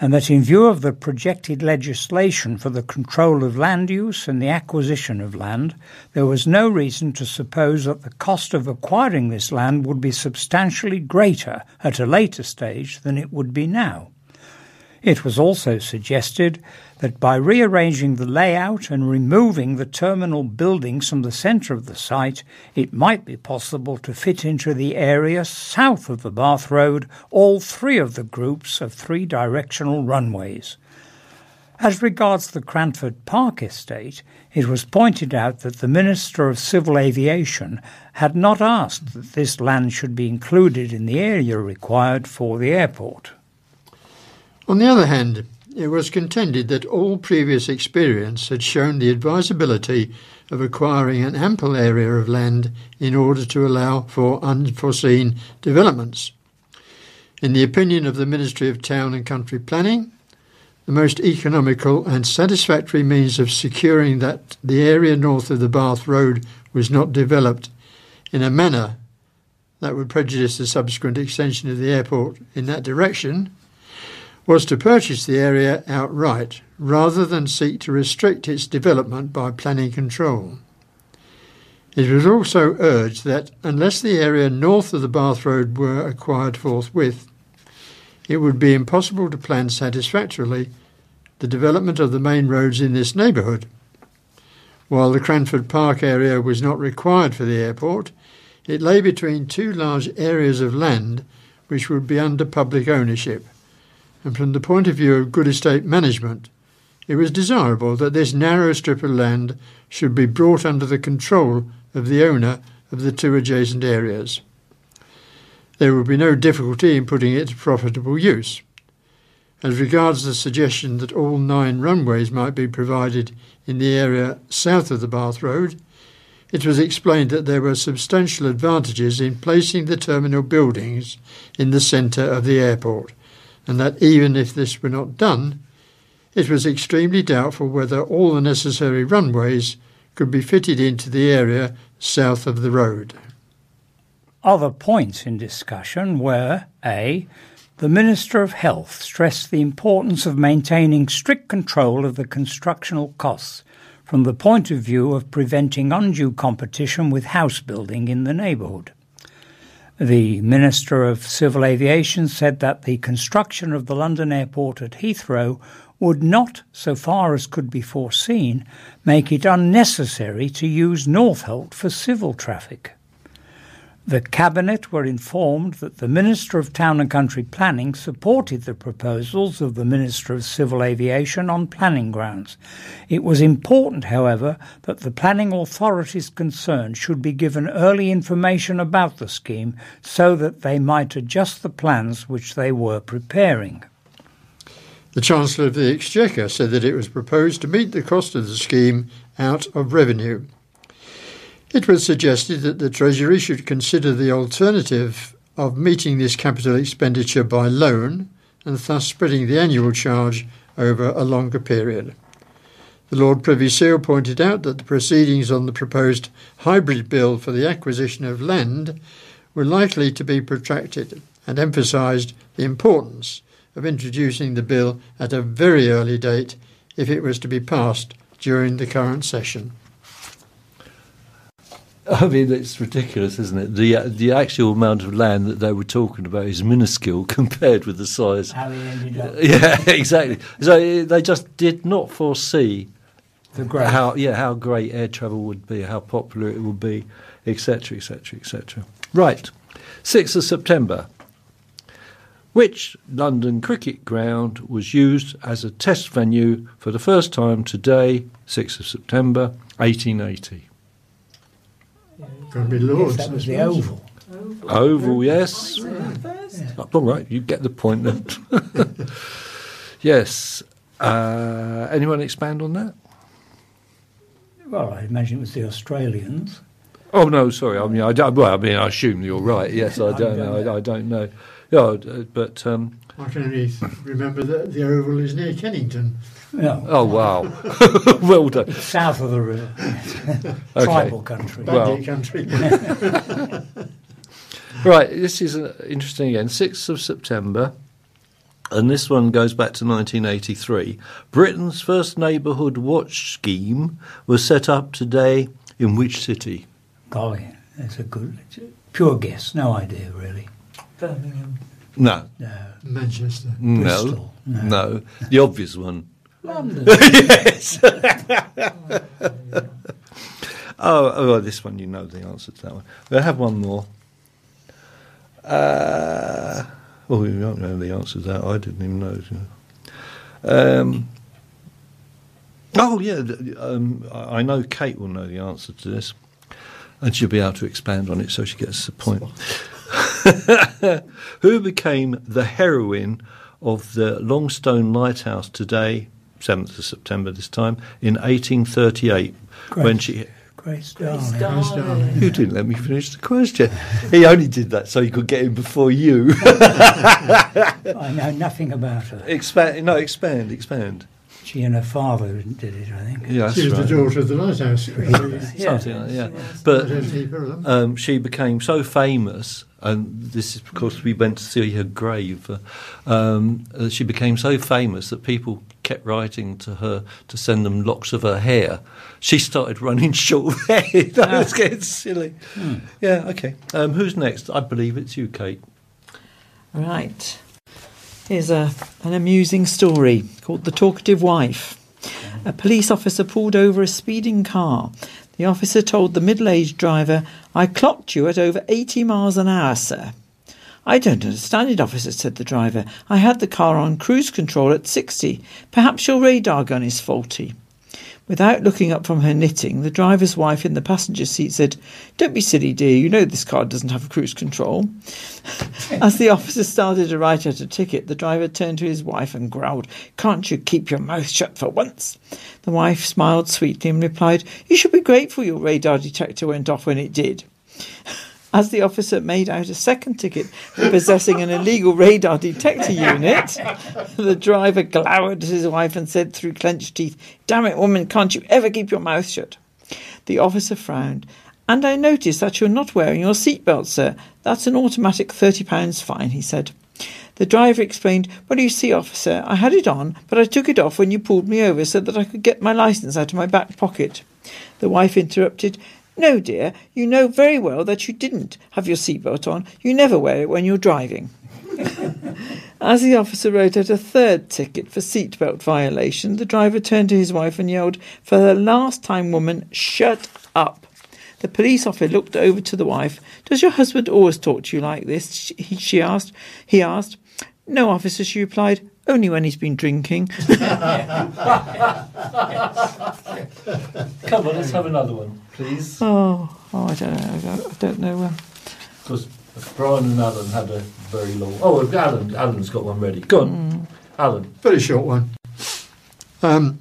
and that in view of the projected legislation for the control of land use and the acquisition of land, there was no reason to suppose that the cost of acquiring this land would be substantially greater at a later stage than it would be now. It was also suggested that by rearranging the layout and removing the terminal buildings from the centre of the site, it might be possible to fit into the area south of the Bath Road all three of the groups of three directional runways. As regards the Cranford Park estate, it was pointed out that the Minister of Civil Aviation had not asked that this land should be included in the area required for the airport. On the other hand, it was contended that all previous experience had shown the advisability of acquiring an ample area of land in order to allow for unforeseen developments. In the opinion of the Ministry of Town and Country Planning, the most economical and satisfactory means of securing that the area north of the Bath Road was not developed in a manner that would prejudice the subsequent extension of the airport in that direction was to purchase the area outright rather than seek to restrict its development by planning control. It was also urged that unless the area north of the Bath Road were acquired forthwith, it would be impossible to plan satisfactorily the development of the main roads in this neighbourhood. While the Cranford Park area was not required for the airport, it lay between two large areas of land which would be under public ownership. And from the point of view of good estate management, it was desirable that this narrow strip of land should be brought under the control of the owner of the two adjacent areas there would be no difficulty in putting it to profitable use. As regards the suggestion that all nine runways might be provided in the area south of the Bath Road, it was explained that there were substantial advantages in placing the terminal buildings in the centre of the airport, and that even if this were not done, it was extremely doubtful whether all the necessary runways could be fitted into the area south of the road. Other points in discussion were A. The Minister of Health stressed the importance of maintaining strict control of the constructional costs from the point of view of preventing undue competition with house building in the neighbourhood. The Minister of Civil Aviation said that the construction of the London airport at Heathrow would not, so far as could be foreseen, make it unnecessary to use Northolt for civil traffic. The Cabinet were informed that the Minister of Town and Country Planning supported the proposals of the Minister of Civil Aviation on planning grounds. It was important, however, that the planning authorities concerned should be given early information about the scheme so that they might adjust the plans which they were preparing. The Chancellor of the Exchequer said that it was proposed to meet the cost of the scheme out of revenue. It was suggested that the Treasury should consider the alternative of meeting this capital expenditure by loan and thus spreading the annual charge over a longer period. The Lord Privy Seal pointed out that the proceedings on the proposed hybrid bill for the acquisition of land were likely to be protracted and emphasised the importance of introducing the bill at a very early date if it was to be passed during the current session. (laughs) I mean, it's ridiculous, isn't it? The the actual amount of land that they were talking about is minuscule (laughs) compared with the size. How he ended up. (laughs) Yeah, exactly. So eh, they just did not foresee how yeah how great air travel would be, how popular it would be, etc., etc., etc. Right, sixth of September. Which London cricket ground was used as a test venue for the first time today, 6th of September, 1880? Going to be Yes, Lords. that was the suppose. oval. Oval, yes. Oh, All right, you get the point then. (laughs) yes. Uh, anyone expand on that? Well, I imagine it was the Australians. Oh no, sorry. I mean, I don't, well, I mean, I assume you're right. (laughs) Yes, I don't know. I, I don't know. Yeah, uh, but um, I can only remember that the Oval is near Kennington. No, oh wow, (laughs) well done. south of the river. (laughs) Okay. Tribal country. Well- country. (laughs) Right, this is uh, interesting again. 6th of September, and this one goes back to 1983. Britain's first neighbourhood watch scheme was set up today in which city? Golly, that's a good, it's a pure guess. No idea, really. Birmingham. No. No. Manchester. No. Bristol. No. No. The obvious one. London. (laughs) yes. (laughs) oh, oh, this one you know the answer to that one. We'll have one more. Uh, well, we don't know the answer to that. I didn't even know. Um, oh, yeah. Um, I I know Kate will know the answer to this, and she'll be able to expand on it so she gets the point. (laughs) Who became the heroine of the Longstone Lighthouse today, 7th of September this time, in 1838, when she. Grace Grace Darling. Darling. You didn't let me finish the question. He only did that so he could get in before you. (laughs) I know nothing about her. expand, no, expand, expand. She and her father did it, I think. Yeah, She was right. the daughter of the lighthouse. (laughs) Yeah. Something like that, yeah. Yes. But I don't think her of them. um, she became so famous, and this is because we went to see her grave. uh, Um, uh, she became so famous that people kept writing to her to send them locks of her hair. She started running (laughs) short of hair. (laughs) that was getting silly. Yeah, okay. Um, who's next? I believe it's you, Kate. Right. Here's a, an amusing story called The Talkative Wife. A police officer pulled over a speeding car. The officer told the middle aged driver, I clocked you at over 80 miles an hour, sir. I don't understand it, officer, said the driver. I had the car on cruise control at 60. Perhaps your radar gun is faulty. Without looking up from her knitting, the driver's wife in the passenger seat said, Don't be silly, dear. You know this car doesn't have cruise control. (laughs) As the officer started to write out a ticket, the driver turned to his wife and growled, Can't you keep your mouth shut for once? The wife smiled sweetly and replied, You should be grateful your radar detector went off when it did. (laughs) As the officer made out a second ticket for possessing an illegal radar detector unit, the driver glowered at his wife and said through clenched teeth, Damn it, woman, can't you ever keep your mouth shut? The officer frowned. And I notice that you're not wearing your seatbelt, sir. That's an automatic £30 fine, he said. The driver explained, Well, you see, officer, I had it on, but I took it off when you pulled me over so that I could get my licence out of my back pocket. The wife interrupted, No, dear, you know very well that you didn't have your seatbelt on. You never wear it when you're driving. (laughs) As the officer wrote out a third ticket for seatbelt violation, the driver turned to his wife and yelled, For the last time, woman, shut up. The police officer looked over to the wife. Does your husband always talk to you like this? She, she asked. He asked. No, officer, she replied. Only when he's been drinking. Come on, let's have another one, please. Oh, oh I don't know. I don't, know. Um, Because Brian and Alan had a very long. Oh, Alan, Alan's got one ready. Go on, Alan. Very short one. Um,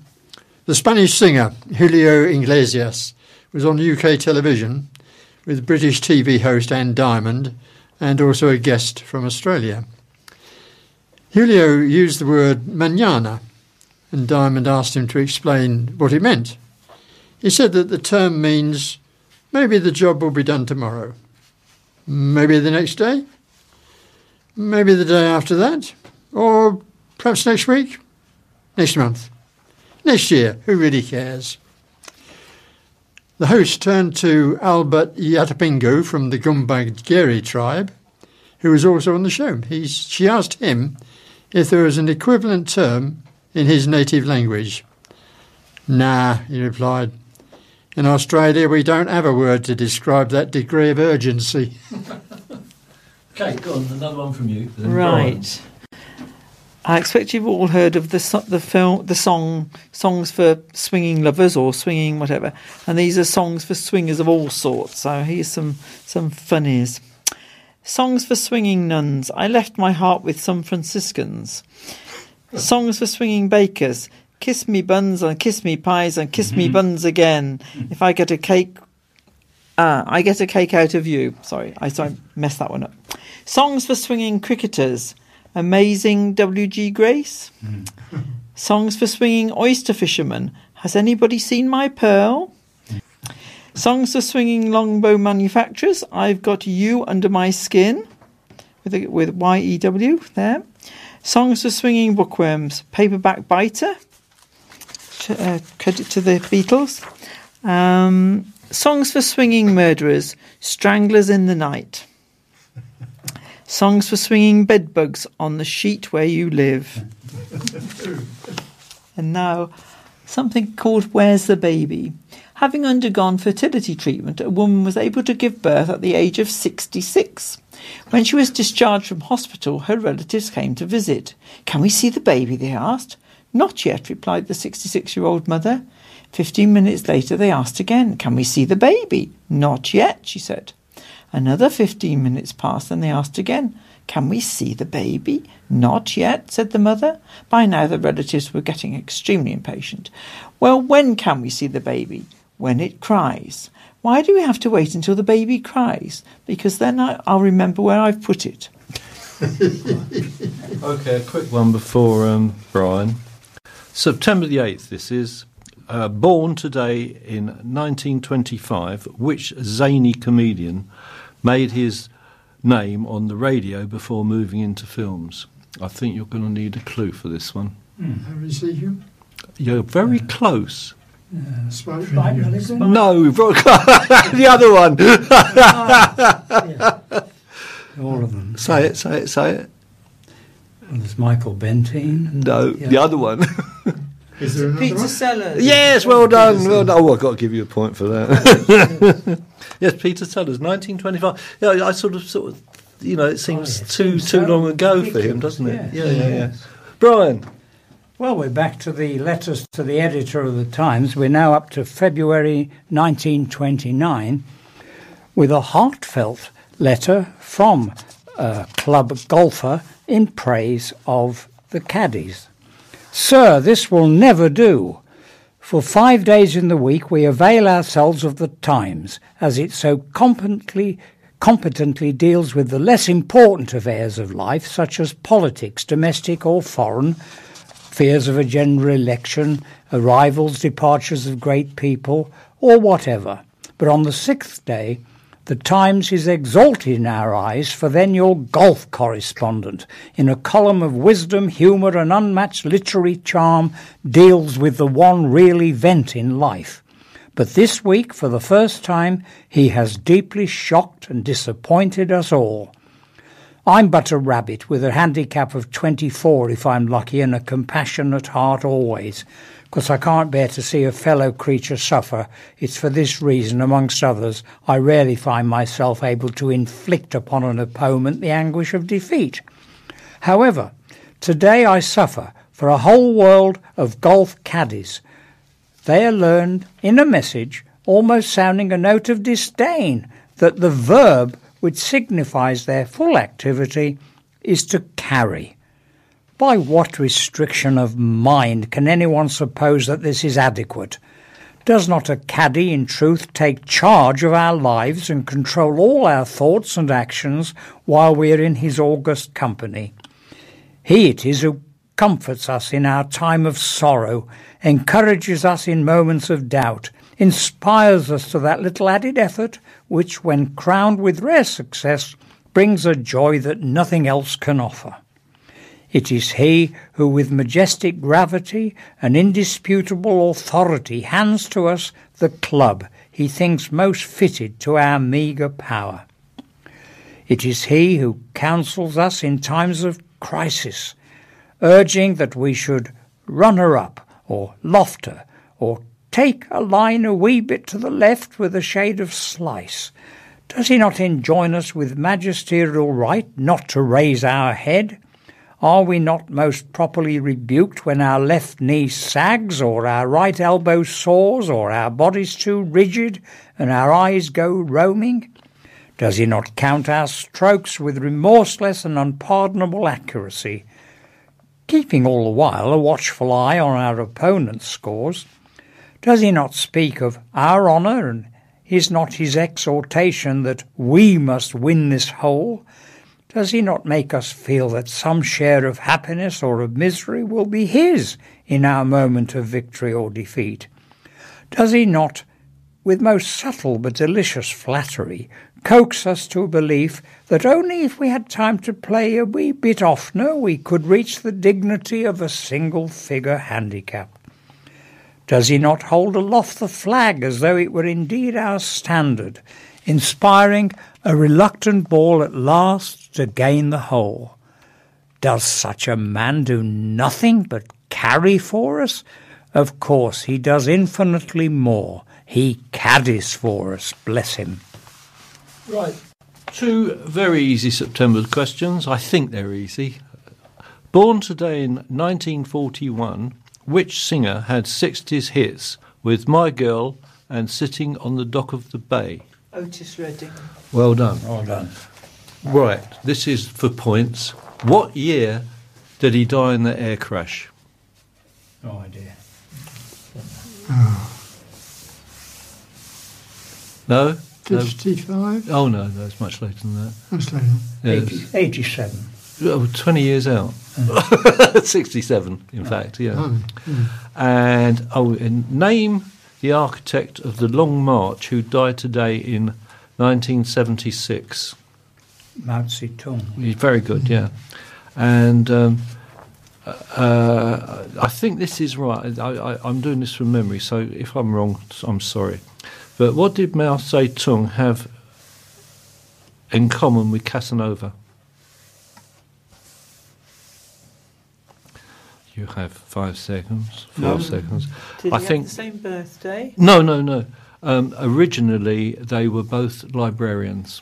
the Spanish singer Julio Iglesias was on UK television with British TV host Anne Diamond and also a guest from Australia. Julio used the word mañana and Diamond asked him to explain what it meant. He said that the term means maybe the job will be done tomorrow, maybe the next day, maybe the day after that, or perhaps next week, next month, next year, who really cares? The host turned to Albert Yatapingo from the Gumbageri tribe, who was also on the show. He, she asked him if there was an equivalent term in his native language. Nah, he replied. In Australia, we don't have a word to describe that degree of urgency. (laughs) Okay, go on. Another one from you. right. I expect you've all heard of the the film, the song, songs for swinging lovers or swinging whatever, and these are songs for swingers of all sorts. So here's some some funnies. Songs for swinging nuns. I left my heart with some Franciscans. Songs for swinging bakers. Kiss me buns and kiss me pies and kiss me buns again. If I get a cake, ah, I get a cake out of you. Sorry, I sorry, messed that one up. Songs for swinging cricketers. Amazing W.G. Grace. Songs for swinging oyster fishermen. Has anybody seen my pearl? Songs for swinging longbow manufacturers. I've got you under my skin, with with Y E W there. Songs for swinging bookworms. Paperback biter. Uh, credit to the Beatles. Um, songs for swinging murderers. Stranglers in the night. (laughs) Songs for swinging bedbugs on the sheet where you live. (laughs) and now, something called Where's the Baby? Having undergone fertility treatment, a woman was able to give birth at the age of 66. When she was discharged from hospital, her relatives came to visit. Can we see the baby? they asked. Not yet, replied the 66 year old mother. Fifteen minutes later, they asked again, Can we see the baby? Not yet, she said. Another fifteen minutes passed, and they asked again, Can we see the baby? Not yet, said the mother. By now, the relatives were getting extremely impatient. Well, when can we see the baby? When it cries. Why do we have to wait until the baby cries? Because then I, will remember where I've put it. (laughs) okay, a quick one before um, Brian. September the 8th, this is. Uh, born today in 1925, which zany comedian made his name on the radio before moving into films? I think you're going to need a clue for this one. Mm. Harry Secombe? You're very uh, close. Uh, Spike No, (laughs) the other one. All of them. Say it, say it, say it. Well, there's Michael Bentine. No, yeah. the other one. Is there Peter one? Sellers. Yes, well done. Well done. Oh, I've got to give you a point for that. (laughs) yes, Peter Sellers, 1925. Yeah, I sort of, sort of, you know, it seems oh, too too so long ago for him, doesn't it? Yeah, yeah, yeah. Brian. Well, we're back to the letters to the editor of the Times. We're now up to February 1929 with a heartfelt letter from a club golfer in praise of the caddies. Sir, this will never do. For five days in the week we avail ourselves of the Times, as it so competently competently deals with the less important affairs of life, such as politics, domestic or foreign, fears of a general election, arrivals, departures of great people, or whatever. But on the sixth day, the Times is exalted in our eyes for then your golf correspondent, in a column of wisdom, humour, and unmatched literary charm, deals with the one real event in life. But this week, for the first time, he has deeply shocked and disappointed us all. I'm but a rabbit with a handicap of 24 if I'm lucky and a compassionate heart always because I can't bear to see a fellow creature suffer. It's for this reason, amongst others, I rarely find myself able to inflict upon an opponent the anguish of defeat. However, today I suffer for a whole world of golf caddies. They are learned in a message, almost sounding a note of disdain, that the verb which signifies their full activity is to carry. By what restriction of mind can anyone suppose that this is adequate? Does not a caddy, in truth, take charge of our lives and control all our thoughts and actions while we are in his august company? He it is who comforts us in our time of sorrow, encourages us in moments of doubt, inspires us to that little added effort which, when crowned with rare success, brings a joy that nothing else can offer. It is he who, with majestic gravity and indisputable authority, hands to us the club he thinks most fitted to our meagre power. It is he who counsels us in times of crisis, urging that we should run her up, or loft her, or take a line a wee bit to the left with a shade of slice. Does he not enjoin us with magisterial right not to raise our head? Are we not most properly rebuked when our left knee sags, or our right elbow soars, or our body's too rigid, and our eyes go roaming? Does he not count our strokes with remorseless and unpardonable accuracy, keeping all the while a watchful eye on our opponent's scores? Does he not speak of our honour, and is not his exhortation that we must win this whole? Does he not make us feel that some share of happiness or of misery will be his in our moment of victory or defeat? Does he not, with most subtle but delicious flattery, coax us to a belief that only if we had time to play a wee bit oftener we could reach the dignity of a single figure handicap? Does he not hold aloft the flag as though it were indeed our standard, inspiring a reluctant ball at last to gain the whole. Does such a man do nothing but carry for us? Of course, he does infinitely more. He caddies for us, bless him. Right. Two very easy September questions. I think they're easy. Born today in 1941, which singer had 60s hits with My Girl and Sitting on the Dock of the Bay? Otis Redding. Well done. Well done. Right, this is for points. What year did he die in the air crash? No idea. (sighs) No? No? 55? Oh, no, no, it's much later than that. That's later. Yeah, 80, 87. Oh, 20 years out. (laughs) 67, in fact, yeah. Oh, yeah. And, oh, and name the architect of the Long March who died today in 1976. Mao Zedong. He's very good, yeah. And um, uh, I think this is right. I, I, I'm doing this from memory, so if I'm wrong, I'm sorry. But what did Mao Zedong have in common with Casanova? You have five seconds, four No. seconds. Did I he think- have the same birthday? No, no, no. Um, originally, they were both librarians.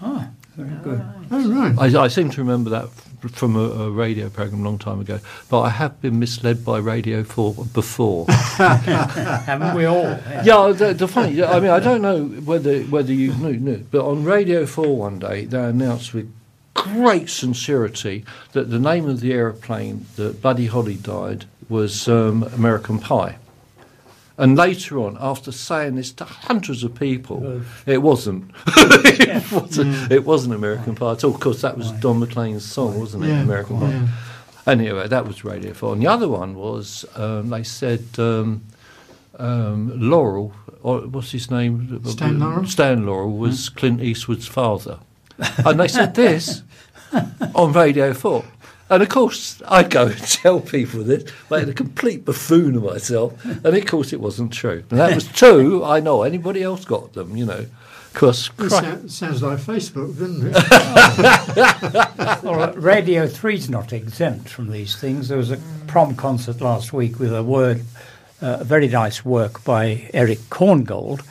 Ah, very good. Oh, right. I, I seem to remember that f- from a, a radio program a long time ago, but I have been misled by Radio 4 before. (laughs) (laughs) Haven't we all? yeah, the, the funny, I mean, I don't know whether whether you knew, knew, but on Radio 4 one day, they announced with great sincerity that the name of the aeroplane that Buddy Holly died was um, American Pie. And later on, after saying this to hundreds of people, it wasn't. (laughs) it wasn't. It wasn't American Pie at all. Of course, that was Don McLean's song, wasn't it? Yeah, American Pie. yeah. Anyway, that was Radio 4. And the other one was, um, they said, um, um, Laurel, or what's his name? Stan Laurel? Stan Laurel was Clint Eastwood's father. and they said this (laughs) (laughs) on Radio 4. And of course, I go and (laughs) tell people this, made a complete buffoon of myself, and of course it wasn't true. And that was two, I know. Anybody else got them, you know. Because It sounds like Facebook, doesn't it? (laughs) All right, Radio 3's not exempt from these things. There was a prom concert last week with a word, uh, a very nice work by Eric Korngold,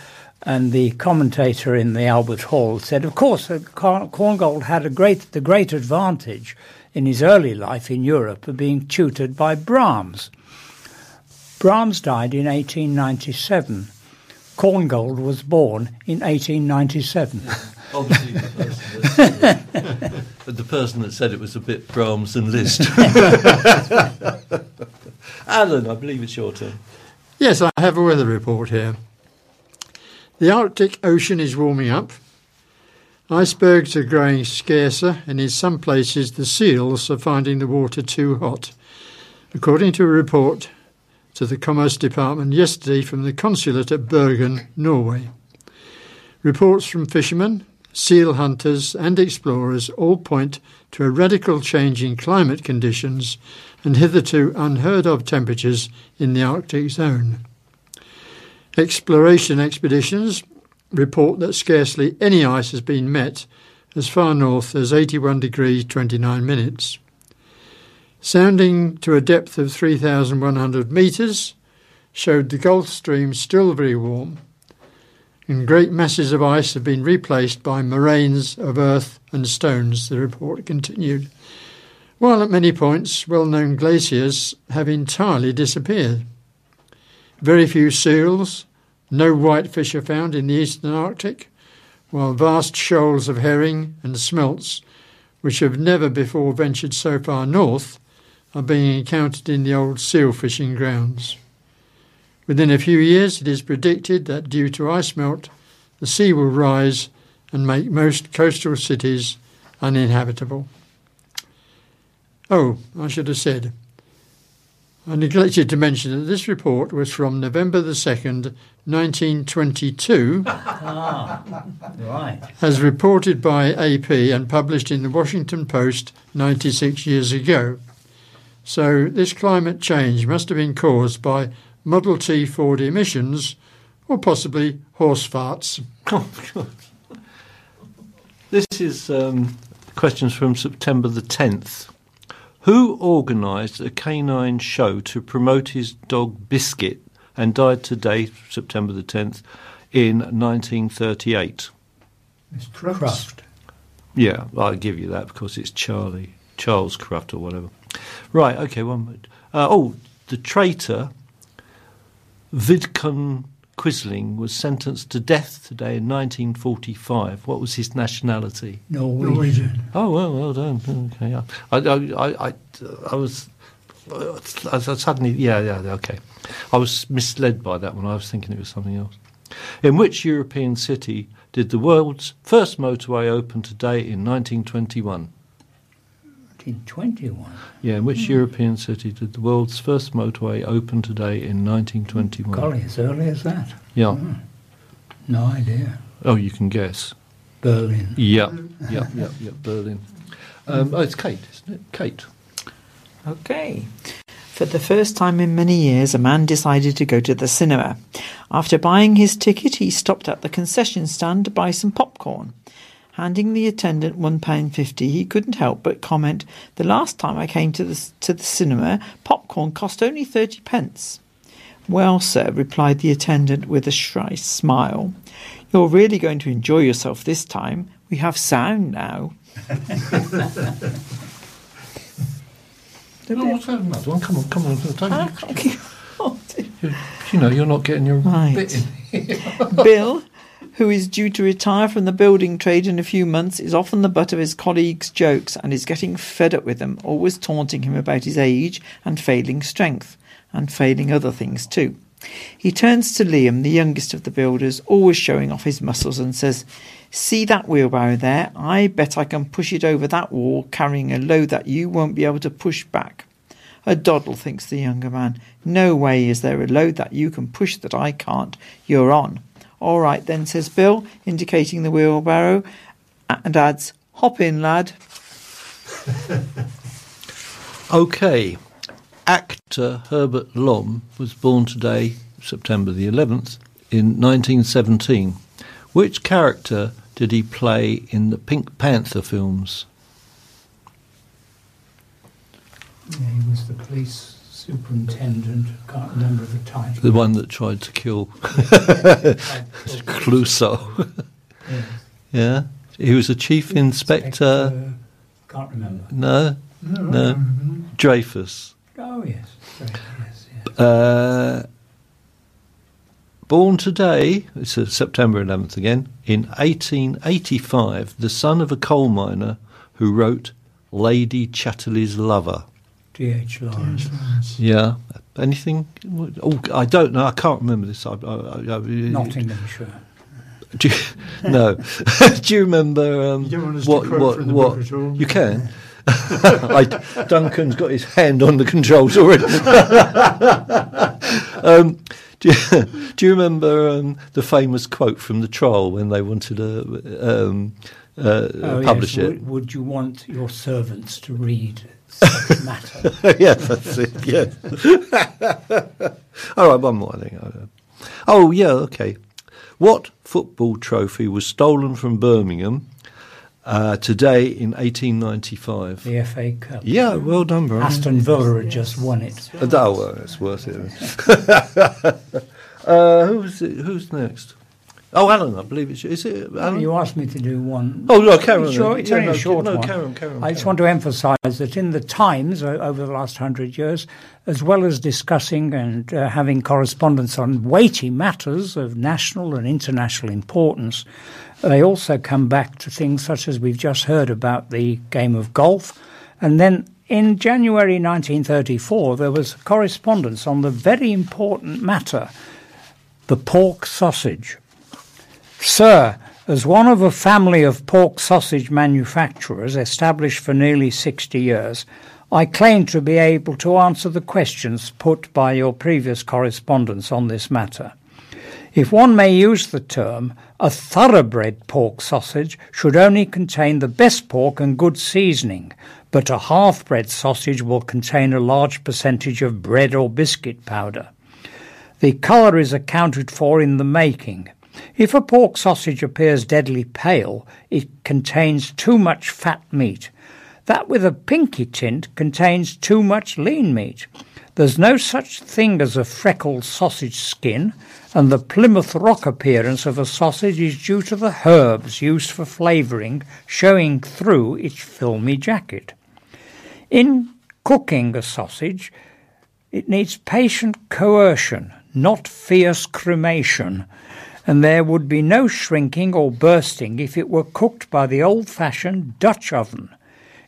and the commentator in the Albert Hall said, of course, uh, Korngold had a great, the great advantage in his early life in Europe of being tutored by Brahms. Brahms died in 1897. Korngold was born in 1897. (laughs) obviously the person, that, (laughs) the person that said it was a bit Brahms and Liszt. (laughs) Alan, I believe it's your turn. Yes, I have a weather report here. The Arctic Ocean is warming up. Icebergs are growing scarcer, and in some places the seals are finding the water too hot. According to a report to the Commerce Department yesterday from the consulate at Bergen, Norway. Reports from fishermen, seal hunters, and explorers all point to a radical change in climate conditions and hitherto unheard of temperatures in the Arctic zone. Exploration expeditions report that scarcely any ice has been met as far north as 81 degrees 29 minutes. Sounding to a depth of 3,100 metres showed the Gulf Stream still very warm, and great masses of ice have been replaced by moraines of earth and stones, the report continued while at many points well known glaciers have entirely disappeared. Very few seals, no whitefish are found in the eastern Arctic, while vast shoals of herring and smelts, which have never before ventured so far north, are being encountered in the old seal fishing grounds. Within a few years, it is predicted that due to ice melt, the sea will rise and make most coastal cities uninhabitable. Oh, I should have said. I neglected to mention that this report was from November the 2nd, 1922, ah, right. as reported by AP and published in the Washington Post 96 years ago. So this climate change must have been caused by Model T Ford emissions or possibly horse farts. Oh, God. This is um, questions from September the 10th. Who organised a canine show to promote his dog Biscuit and died today, September the 10th, in 1938? Mr. Crufts. Cruft. Yeah, I'll give you that because it's Charlie, Charles Cruft or whatever. Right, okay, one minute. Uh, oh, the traitor, Vidkun Quisling, was sentenced to death today in 1945. What was his nationality? Norwegian. Norwegian. Oh, well, well done. Okay, yeah. I, I, I, I, I was I suddenly, yeah, yeah, okay. I was misled by that one. I was thinking it was something else. In which European city did the world's first motorway open today in 1921? 1921. Yeah, in which European city did the world's first motorway open today in 1921? Golly, as early as that. Yeah. No idea. Oh, you can guess. Berlin. Yeah, (laughs) yeah, yeah, yeah. Berlin. Um, oh, it's Kate, isn't it? Kate. Okay. For the first time in many years, a man decided to go to the cinema. After buying his ticket, he stopped at the concession stand to buy some popcorn. Handing the attendant one pound fifty, he couldn't help but comment, "The last time I came to the to the cinema, popcorn cost only thirty pence." Well, sir, replied the attendant with a shy smile, "you're really going to enjoy yourself this time. We have sound now." No, what's that another one? Come on, come on. Don't Ah, okay. Dear. you, you know, you're not getting your Right. bit in. Bill, who is due to retire from the building trade in a few months, is often the butt of his colleagues' jokes and is getting fed up with them, always taunting him about his age and failing strength, and failing other things too. He turns to Liam, the youngest of the builders, always showing off his muscles, and says, See that wheelbarrow there? I bet I can push it over that wall carrying a load that you won't be able to push back. A doddle, thinks the younger man. No way is there a load that you can push that I can't. You're on. All right then, says Bill, indicating the wheelbarrow, and adds, Hop in, lad. (laughs) Okay. Actor Herbert Lom was born today, September the 11th, in 1917. Which character did he play in the Pink Panther films? Yeah, he was the police superintendent. Can't remember the title. The one that tried to kill (laughs) (laughs) Clouseau. Yes. yeah? He was a chief inspector. Inspector- Can't remember. No? No, No. I. Dreyfus. Oh yes, Right, yes, yes. Uh, born today, it's September 11th again, in 1885, the son of a coal miner who wrote Lady Chatterley's Lover. D.H. Lawrence. Yeah. Anything? Oh, I don't know. I can't remember this. I, I, I, I, Nottinghamshire. Do you, (laughs) no. (laughs) do you remember um, You don't want us what? to quote what? from the what? at all? You can. (laughs) I, Duncan's got his hand on the controls already. um, do, you, do you remember um, the famous quote from the trial when they wanted to um, uh, Oh, publish yes. it? Would, would you want your servants to read such matter? (laughs) yes, that's it. Yes. (laughs) All right, one more. I think. Oh, yeah. Okay. What football trophy was stolen from Birmingham uh, today in 1895? The FA Cup. Yeah, well done, Brian. Aston Villa had just won it. Oh, well, it's worth it. (laughs) uh, who's it, who's next? Oh, Alan, I believe it's is it Alan? You asked me to do one. Oh no, Karen. Sure, it's yeah, only no, a short no, one. Karen, Karen. I just want to emphasise that in the Times over the last hundred years, as well as discussing and uh, having correspondence on weighty matters of national and international importance, they also come back to things such as we've just heard about the game of golf. And then in January 1934, there was correspondence on the very important matter the pork sausage. Sir, as one of a family of pork sausage manufacturers established for nearly 60 years, I claim to be able to answer the questions put by your previous correspondence on this matter. If one may use the term, a thoroughbred pork sausage should only contain the best pork and good seasoning, but a half-bred sausage will contain a large percentage of bread or biscuit powder. The colour is accounted for in the making. If a pork sausage appears deadly pale, it contains too much fat meat. That with a pinky tint contains too much lean meat. There's no such thing as a freckled sausage skin, and the Plymouth Rock appearance of a sausage is due to the herbs used for flavouring showing through its filmy jacket. In cooking a sausage, it needs patient coercion, not fierce cremation, and there would be no shrinking or bursting if it were cooked by the old fashioned Dutch oven.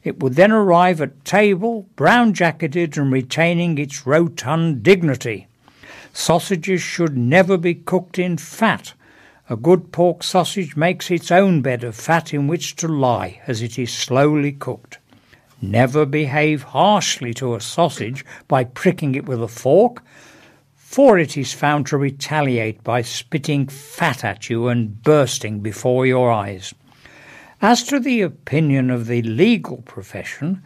It would then arrive at table, brown jacketed and retaining its rotund dignity. Sausages should never be cooked in fat. A good pork sausage makes its own bed of fat in which to lie as it is slowly cooked. Never behave harshly to a sausage by pricking it with a fork, for it is found to retaliate by spitting fat at you and bursting before your eyes. As to the opinion of the legal profession,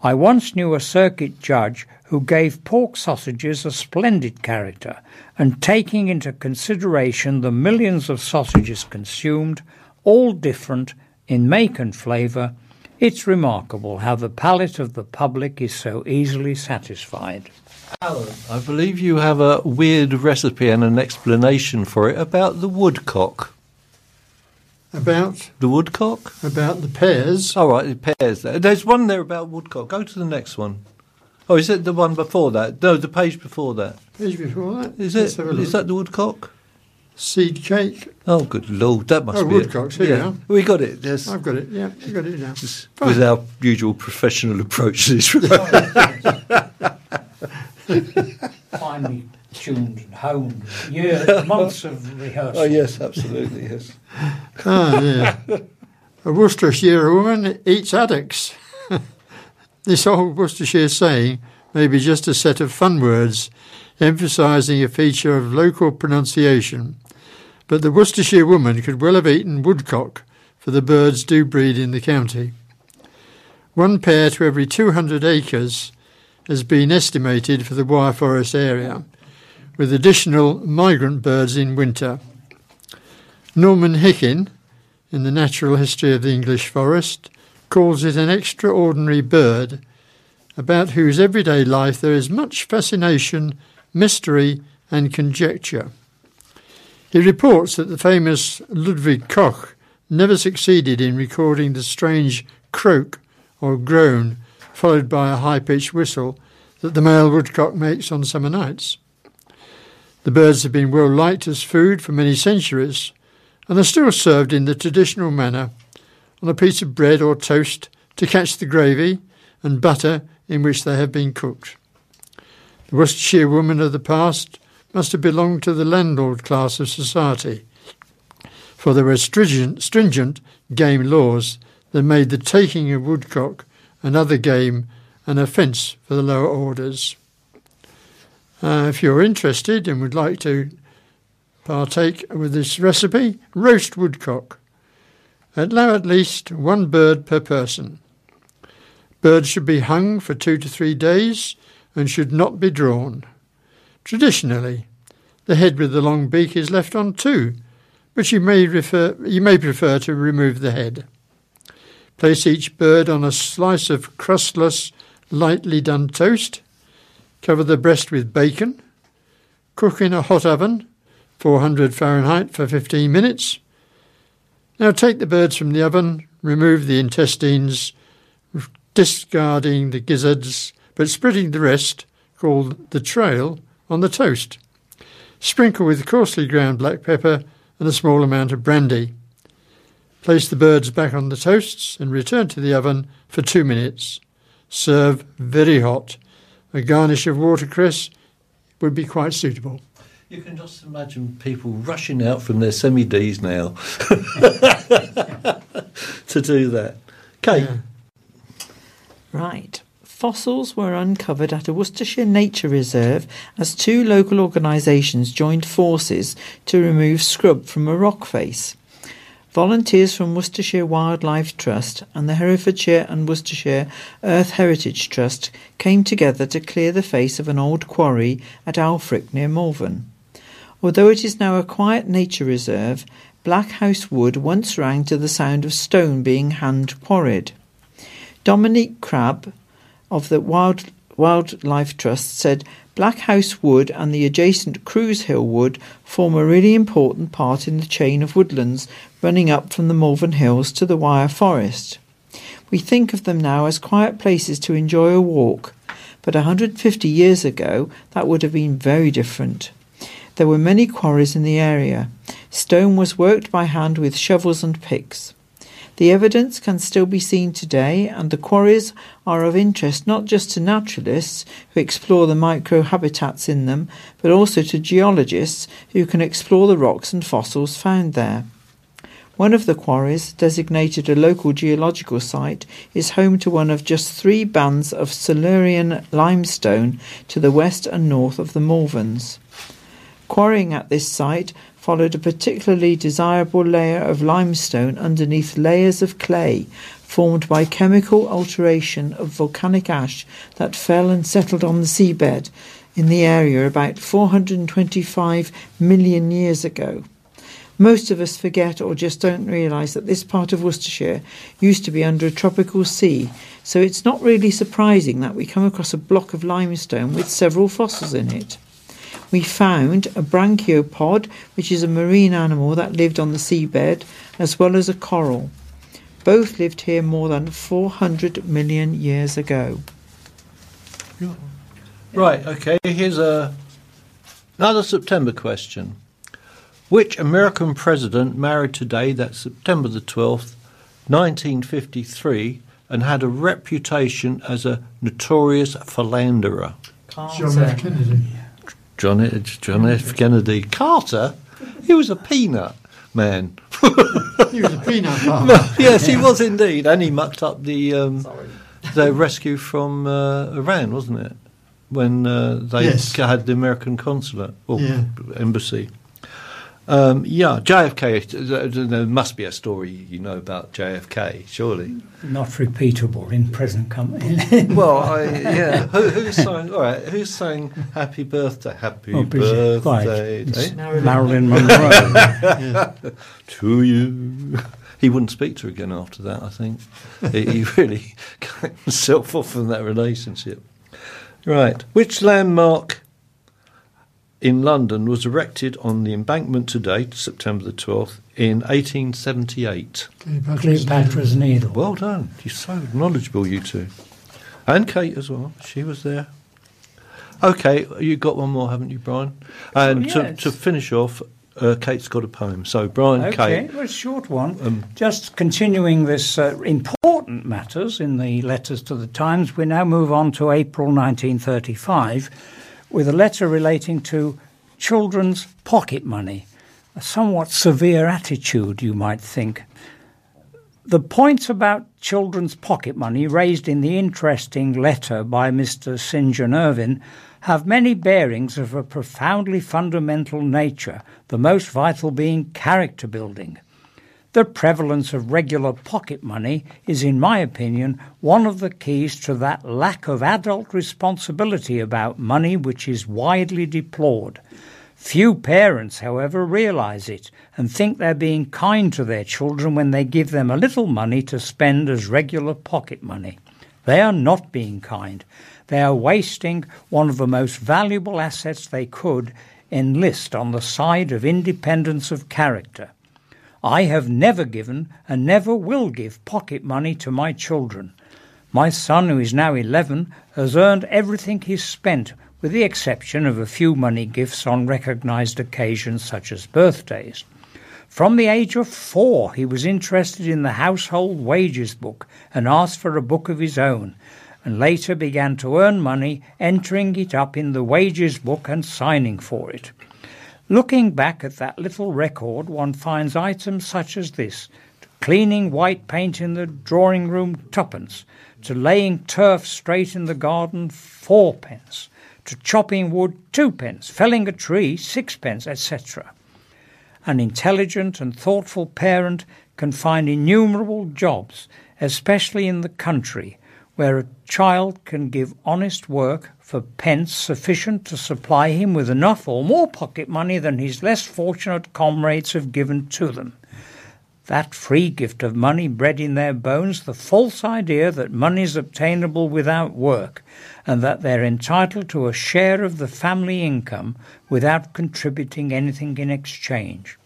I once knew a circuit judge who gave pork sausages a splendid character, and taking into consideration the millions of sausages consumed, all different in make and flavour, it's remarkable how the palate of the public is so easily satisfied. Alan, I believe you have a weird recipe and an explanation for it about the woodcock. About The woodcock? about the pears. All right, the pears. There's one there about woodcock. Go to the next one. Oh, is it the one before that? No, the page before that. Page before that. Is it? Is that the woodcock? seed cake? Oh, good lord, that must Oh, be woodcocks, it. here you are. we got it. Yes, I've got it. Yeah, I've got it now. With our usual professional approach to this. (laughs) (laughs) (laughs) Finely tuned and honed, years, months of (laughs) rehearsal. oh yes, absolutely yes. (laughs) Ah, yeah. A Worcestershire woman eats addicts. this old Worcestershire saying may be just a set of fun words emphasising a feature of local pronunciation, but the Worcestershire woman could well have eaten woodcock, for the birds do breed in the county. One pair to every 200 acres has been estimated for the Wyre Forest area, with additional migrant birds in winter. Norman Hickin, in the Natural History of the English Forest, calls it an extraordinary bird, about whose everyday life there is much fascination, mystery, and conjecture. He reports that the famous Ludwig Koch never succeeded in recording the strange croak or groan, followed by a high pitched whistle, that the male woodcock makes on summer nights. The birds have been well liked as food for many centuries and are still served in the traditional manner on a piece of bread or toast to catch the gravy and butter in which they have been cooked. The Worcestershire women of the past must have belonged to the landlord class of society, for there were stringent, stringent game laws that made the taking of woodcock and other game an offence for the lower orders. Uh, if you're interested and would like to partake with this recipe, roast woodcock. Allow at least one bird per person. Birds should be hung for two to three days and should not be drawn. Traditionally, the head with the long beak is left on too, but you may, refer, you may prefer to remove the head. Place each bird on a slice of crustless, lightly done toast. Cover the breast with bacon. Cook in a hot oven 400 Fahrenheit for 15 minutes. Now take the birds from the oven, remove the intestines, discarding the gizzards, but spreading the rest, called the trail, on the toast. Sprinkle with coarsely ground black pepper and a small amount of brandy. Place the birds back on the toasts and return to the oven for two minutes. Serve very hot. A garnish of watercress would be quite suitable. You can just imagine people rushing out from their semi Ds now (laughs) to do that. Kate, Yeah. Right. Fossils were uncovered at a Worcestershire nature reserve as two local organisations joined forces to remove scrub from a rock face. Volunteers from Worcestershire Wildlife Trust and the Herefordshire and Worcestershire Earth Heritage Trust came together to clear the face of an old quarry at Alfrick near Malvern. Although it is now a quiet nature reserve, Black House Wood once rang to the sound of stone being hand quarried. Dominique Crabbe of the Wild, Wildlife Trust said Black House Wood and the adjacent Crews Hill Wood form a really important part in the chain of woodlands running up from the Malvern Hills to the Wyre Forest. We think of them now as quiet places to enjoy a walk, but 150 years ago that would have been very different. There were many quarries in the area. Stone was worked by hand with shovels and picks. The evidence can still be seen today, and the quarries are of interest not just to naturalists who explore the microhabitats in them, but also to geologists who can explore the rocks and fossils found there. One of the quarries, designated a local geological site, is home to one of just three bands of Silurian limestone to the west and north of the Malverns. Quarrying at this site followed a particularly desirable layer of limestone underneath layers of clay formed by chemical alteration of volcanic ash that fell and settled on the seabed in the area about 425 million years ago. Most of us forget or just don't realise that this part of Worcestershire used to be under a tropical sea, so it's not really surprising that we come across a block of limestone with several fossils in it we found a brachiopod, which is a marine animal that lived on the seabed, as well as a coral. Both lived here more than 400 million years ago. Right, okay, here's a, another September question. Which American president married today, that's September the 12th, 1953, and had a reputation as a notorious philanderer? John F. Kennedy. John, John F. Kennedy. Carter, he was a peanut man. he was a peanut (laughs) farmer. yes, he was indeed, and he mucked up the um, the rescue from uh, Iran, wasn't it? When uh, they Yes. had the American consulate or Yeah. embassy. Um, yeah, JFK. th- th- There must be a story you know about JFK, surely. Not repeatable in present company. (laughs) Well, I, yeah. (laughs) Who, who's saying? All right. Who's saying "Happy Birthday"? Happy Oh, Bridget, right. birthday eh? Marilyn Monroe. (laughs) to you. He wouldn't speak to her again after that. I think he, he really cut himself off from that relationship. Right. Which landmark in London was erected on the embankment today, September the twelfth, in 1878? Cleopatra's Cleopatra's Needle. Well done. You're so knowledgeable, you two. And Kate as well. She was there. Okay, you've got one more, haven't you, Brian? And to, yes. to finish off, uh, Kate's got a poem. So, Brian, Okay, Kate. well, a short one. Um, Just continuing this uh, important matters in the letters to the Times, we now move on to April 1935 with a letter relating to children's pocket money. A somewhat severe attitude, you might think. The points about children's pocket money raised in the interesting letter by Mr. St. John Irvin have many bearings of a profoundly fundamental nature, the most vital being character building. The prevalence of regular pocket money is, in my opinion, one of the keys to that lack of adult responsibility about money which is widely deplored. Few parents, however, realize it and think they're being kind to their children when they give them a little money to spend as regular pocket money. They are not being kind. They are wasting one of the most valuable assets they could enlist on the side of independence of character. I have never given and never will give pocket money to my children. My son, who is now 11, has earned everything he's spent, with the exception of a few money gifts on recognized occasions such as birthdays. From the age of four, he was interested in the household wages book and asked for a book of his own, and later began to earn money, entering it up in the wages book and signing for it. Looking back at that little record, one finds items such as this cleaning white paint in the drawing room, twopence, to laying turf straight in the garden, fourpence, to chopping wood, twopence, felling a tree, sixpence, etc. An intelligent and thoughtful parent can find innumerable jobs, especially in the country, where a child can give honest work for pence sufficient to supply him with enough or more pocket money than his less fortunate comrades have given to them. That free gift of money bred in their bones the false idea that money is obtainable without work, and that they're entitled to a share of the family income without contributing anything in exchange.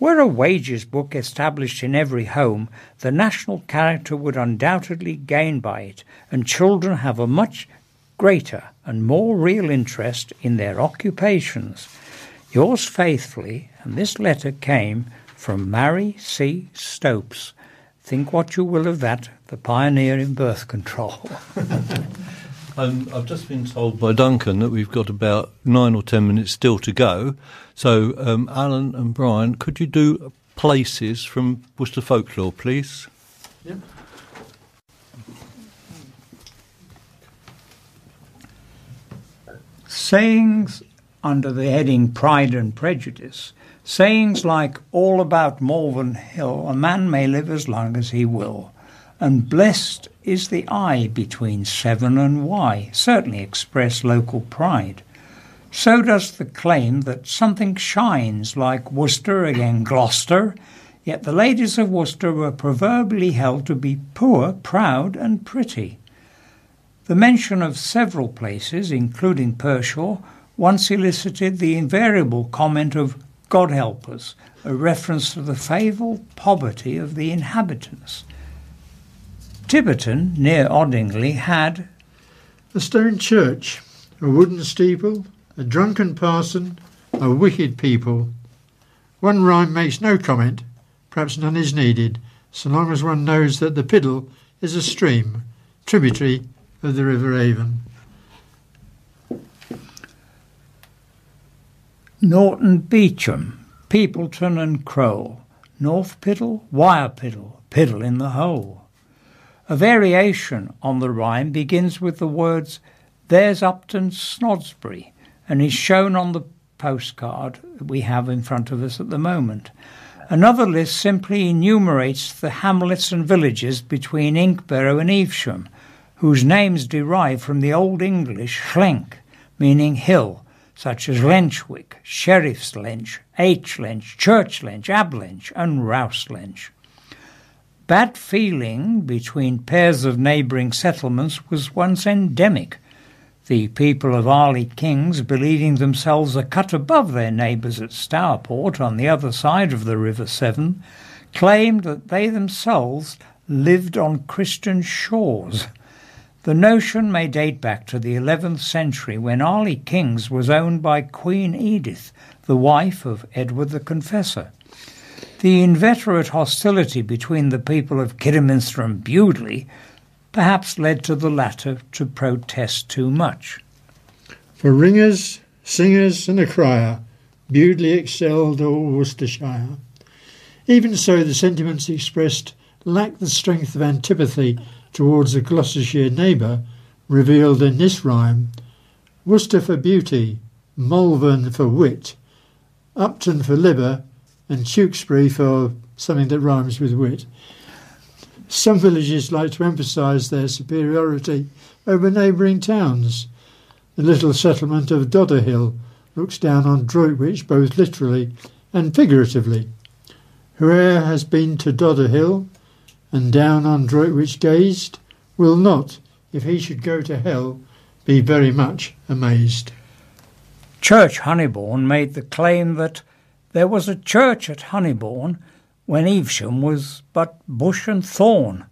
Were a wages book established in every home, the national character would undoubtedly gain by it, and children have a much greater and more real interest in their occupations. Yours faithfully, and this letter came from Mary C. Stopes. Think what you will of that, the pioneer in birth control. (laughs) Um, I've just been told by Duncan that we've got about nine or ten minutes still to go. So, um, Alan and Brian, could you do places from Worcester folklore, please? Yep. Sayings under the heading Pride and Prejudice. Sayings like all about Malvern Hill, a man may live as long as he will, and blessed is the I between Severn and Wye, certainly express local pride. So does the claim that something shines like Worcester again Gloucester, yet the ladies of Worcester were proverbially held to be poor, proud, and pretty. The mention of several places, including Pershore, once elicited the invariable comment of God help us, a reference to the fabled poverty of the inhabitants. Tibberton, near Oddingley, had A stone church, a wooden steeple, a drunken parson, a wicked people. One rhyme makes no comment, perhaps none is needed, so long as one knows that the Piddle is a stream, tributary of the River Avon. Norton Beecham, Peopleton and Crowle, North Piddle, Wyre Piddle, Piddle in the hole. A variation on the rhyme begins with the words, There's Upton Snodsbury, and is shown on the postcard we have in front of us at the moment. Another list simply enumerates the hamlets and villages between Inkberrow and Evesham, whose names derive from the Old English Schlenk, meaning hill, such as Lenchwick, Sheriff's Lench, Atch Lench, Church Lench, Ablench, and Rouse Lench. Bad feeling between pairs of neighbouring settlements was once endemic. The people of Arley Kings, believing themselves a cut above their neighbours at Stourport on the other side of the River Severn, claimed that they themselves lived on Christian shores. The notion may date back to the 11th century when Arley Kings was owned by Queen Edith, the wife of Edward the Confessor. The inveterate hostility between the people of Kidderminster and Bewdley perhaps led to the latter to protest too much. For ringers, singers, and a crier, Bewdley excelled all Worcestershire. Even so, the sentiments expressed lacked the strength of antipathy towards a Gloucestershire neighbour revealed in this rhyme Worcester for beauty, Malvern for wit, Upton for liver, and Tewkesbury for something that rhymes with wit. Some villages like to emphasise their superiority over neighbouring towns. The little settlement of Dodderhill looks down on Droitwich both literally and figuratively. Whoe'er has been to Dodderhill and down on Droitwich gazed will not, if he should go to hell, be very much amazed. Church Honeybourne made the claim that there was a church at Honeybourne when Evesham was but bush and thorn.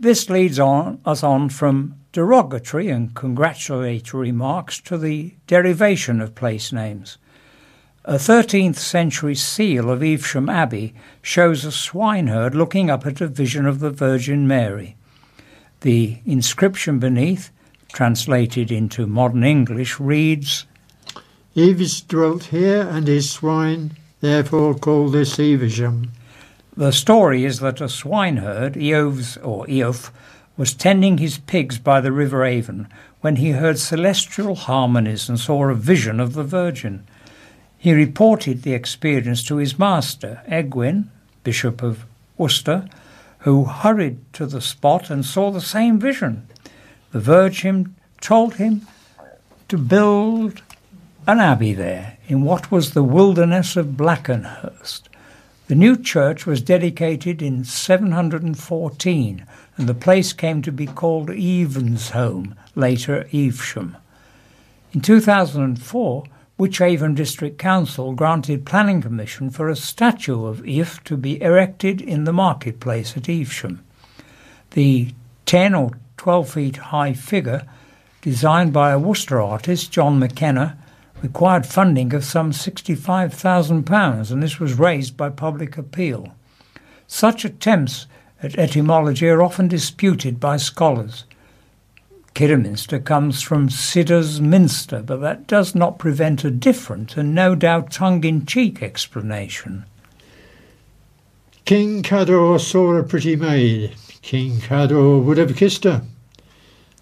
This leads on us on from derogatory and congratulatory remarks to the derivation of place names. A 13th century seal of Evesham Abbey shows a swineherd looking up at a vision of the Virgin Mary. The inscription beneath, translated into modern English, reads Eves dwelt here and his swine, therefore call this Evesham. The story is that a swineherd, Eoves or Eof, was tending his pigs by the River Avon when he heard celestial harmonies and saw a vision of the Virgin. He reported the experience to his master, Egwin, Bishop of Worcester, who hurried to the spot and saw the same vision. The Virgin told him to build an abbey there in what was the wilderness of Blakenhurst. The new church was dedicated in 714 and the place came to be called Evesham, later Evesham. In 2004, Wychavon District Council granted planning permission for a statue of Eof to be erected in the marketplace at Evesham. The 10 or 12 feet high figure, designed by a Worcester artist, John McKenna, required funding of some £65,000, and this was raised by public appeal. Such attempts at etymology are often disputed by scholars. Kidderminster comes from Sidder's Minster, but that does not prevent a different and no doubt tongue in cheek explanation. King Cador saw a pretty maid. King Cador would have kissed her.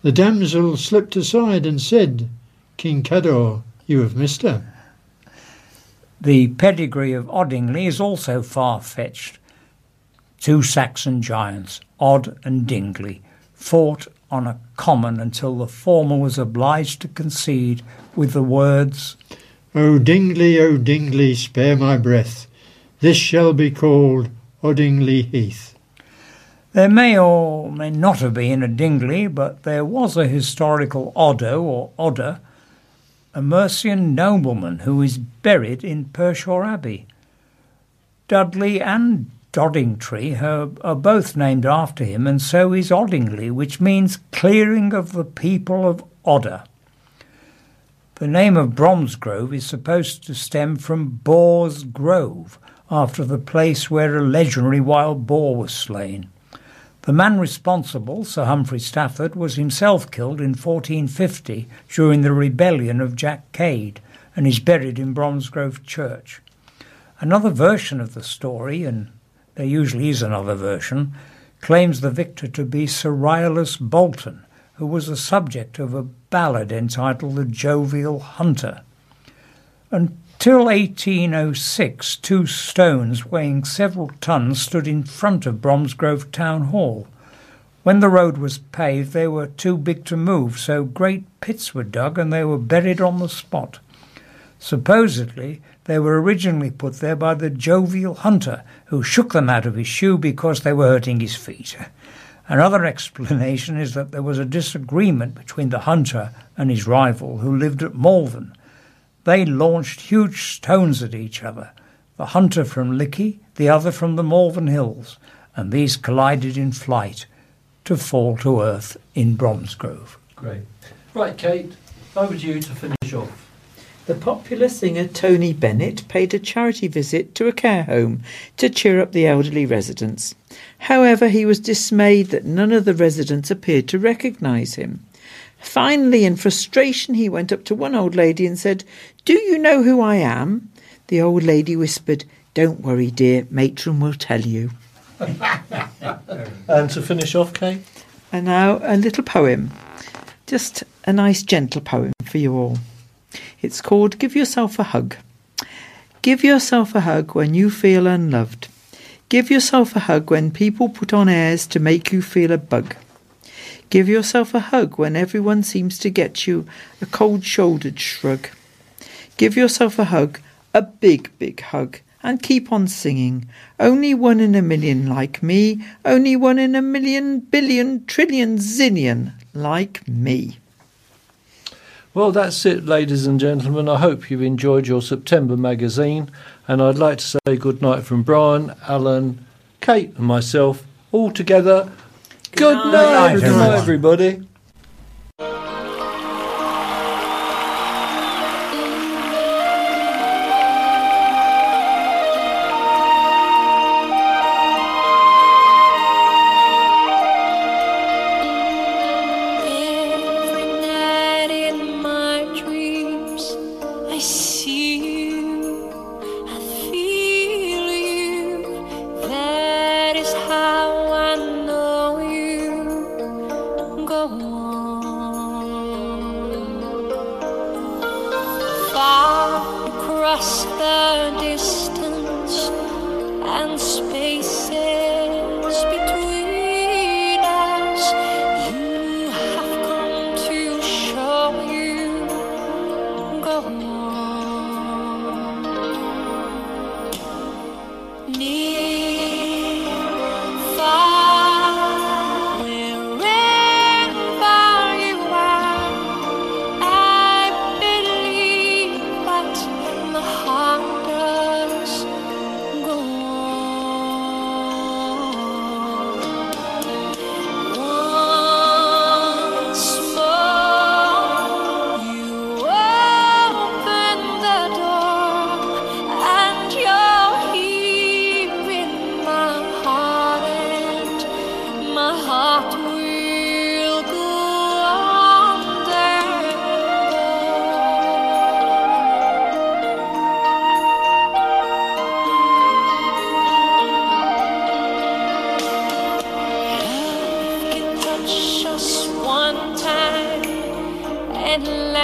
The damsel slipped aside and said, King Cador, you have missed her. The pedigree of Oddingley is also far fetched. Two Saxon giants, Odd and Dingley, fought on a common until the former was obliged to concede with the words, O Dingley, O Dingley, spare my breath. This shall be called Oddingley Heath. There may or may not have been a Dingley, but there was a historical Oddo or Odder, a Mercian nobleman who is buried in Pershore Abbey. Dudley and Doddingtree are, both named after him, and so is Oddingley, which means clearing of the people of Odder. The name of Bromsgrove is supposed to stem from Boar's Grove, after the place where a legendary wild boar was slain. The man responsible, Sir Humphrey Stafford, was himself killed in 1450 during the rebellion of Jack Cade and is buried in Bromsgrove Church. Another version of the story, and there usually is another version, claims the victor to be Sir Rylus Bolton, who was the subject of a ballad entitled The Jovial Hunter. Until 1806, two stones weighing several tons stood in front of Bromsgrove Town Hall. When the road was paved, they were too big to move, so great pits were dug and they were buried on the spot. Supposedly, they were originally put there by the jovial hunter, who shook them out of his shoe because they were hurting his feet. Another explanation is that there was a disagreement between the hunter and his rival, who lived at Malvern. They launched huge stones at each other, the hunter from Lickey, the other from the Malvern Hills, and these collided in flight to fall to earth in Bromsgrove. Great. Right, Kate, over to you to finish off. The popular singer Tony Bennett paid a charity visit to a care home to cheer up the elderly residents. However, he was dismayed that none of the residents appeared to recognise him. Finally, in frustration, he went up to one old lady and said, Do you know who I am? The old lady whispered, Don't worry, dear, matron will tell you. And to finish off, Kate? And now a little poem. Just a nice, gentle poem for you all. It's called Give Yourself a Hug. Give yourself a hug when you feel unloved. Give yourself a hug when people put on airs to make you feel a bug. Give yourself a hug when everyone seems to get you a cold shouldered shrug. Give yourself a hug, a big, big hug, and keep on singing. Only one in a million like me, only one in a million, billion, trillion, zillion like me. Well, that's it, ladies and gentlemen. I hope you've enjoyed your September magazine, and I'd like to say good night from Brian, Alan, Kate, and myself, all together. Good night. night, Good night, good night, everyone. everybody.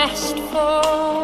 Last forever.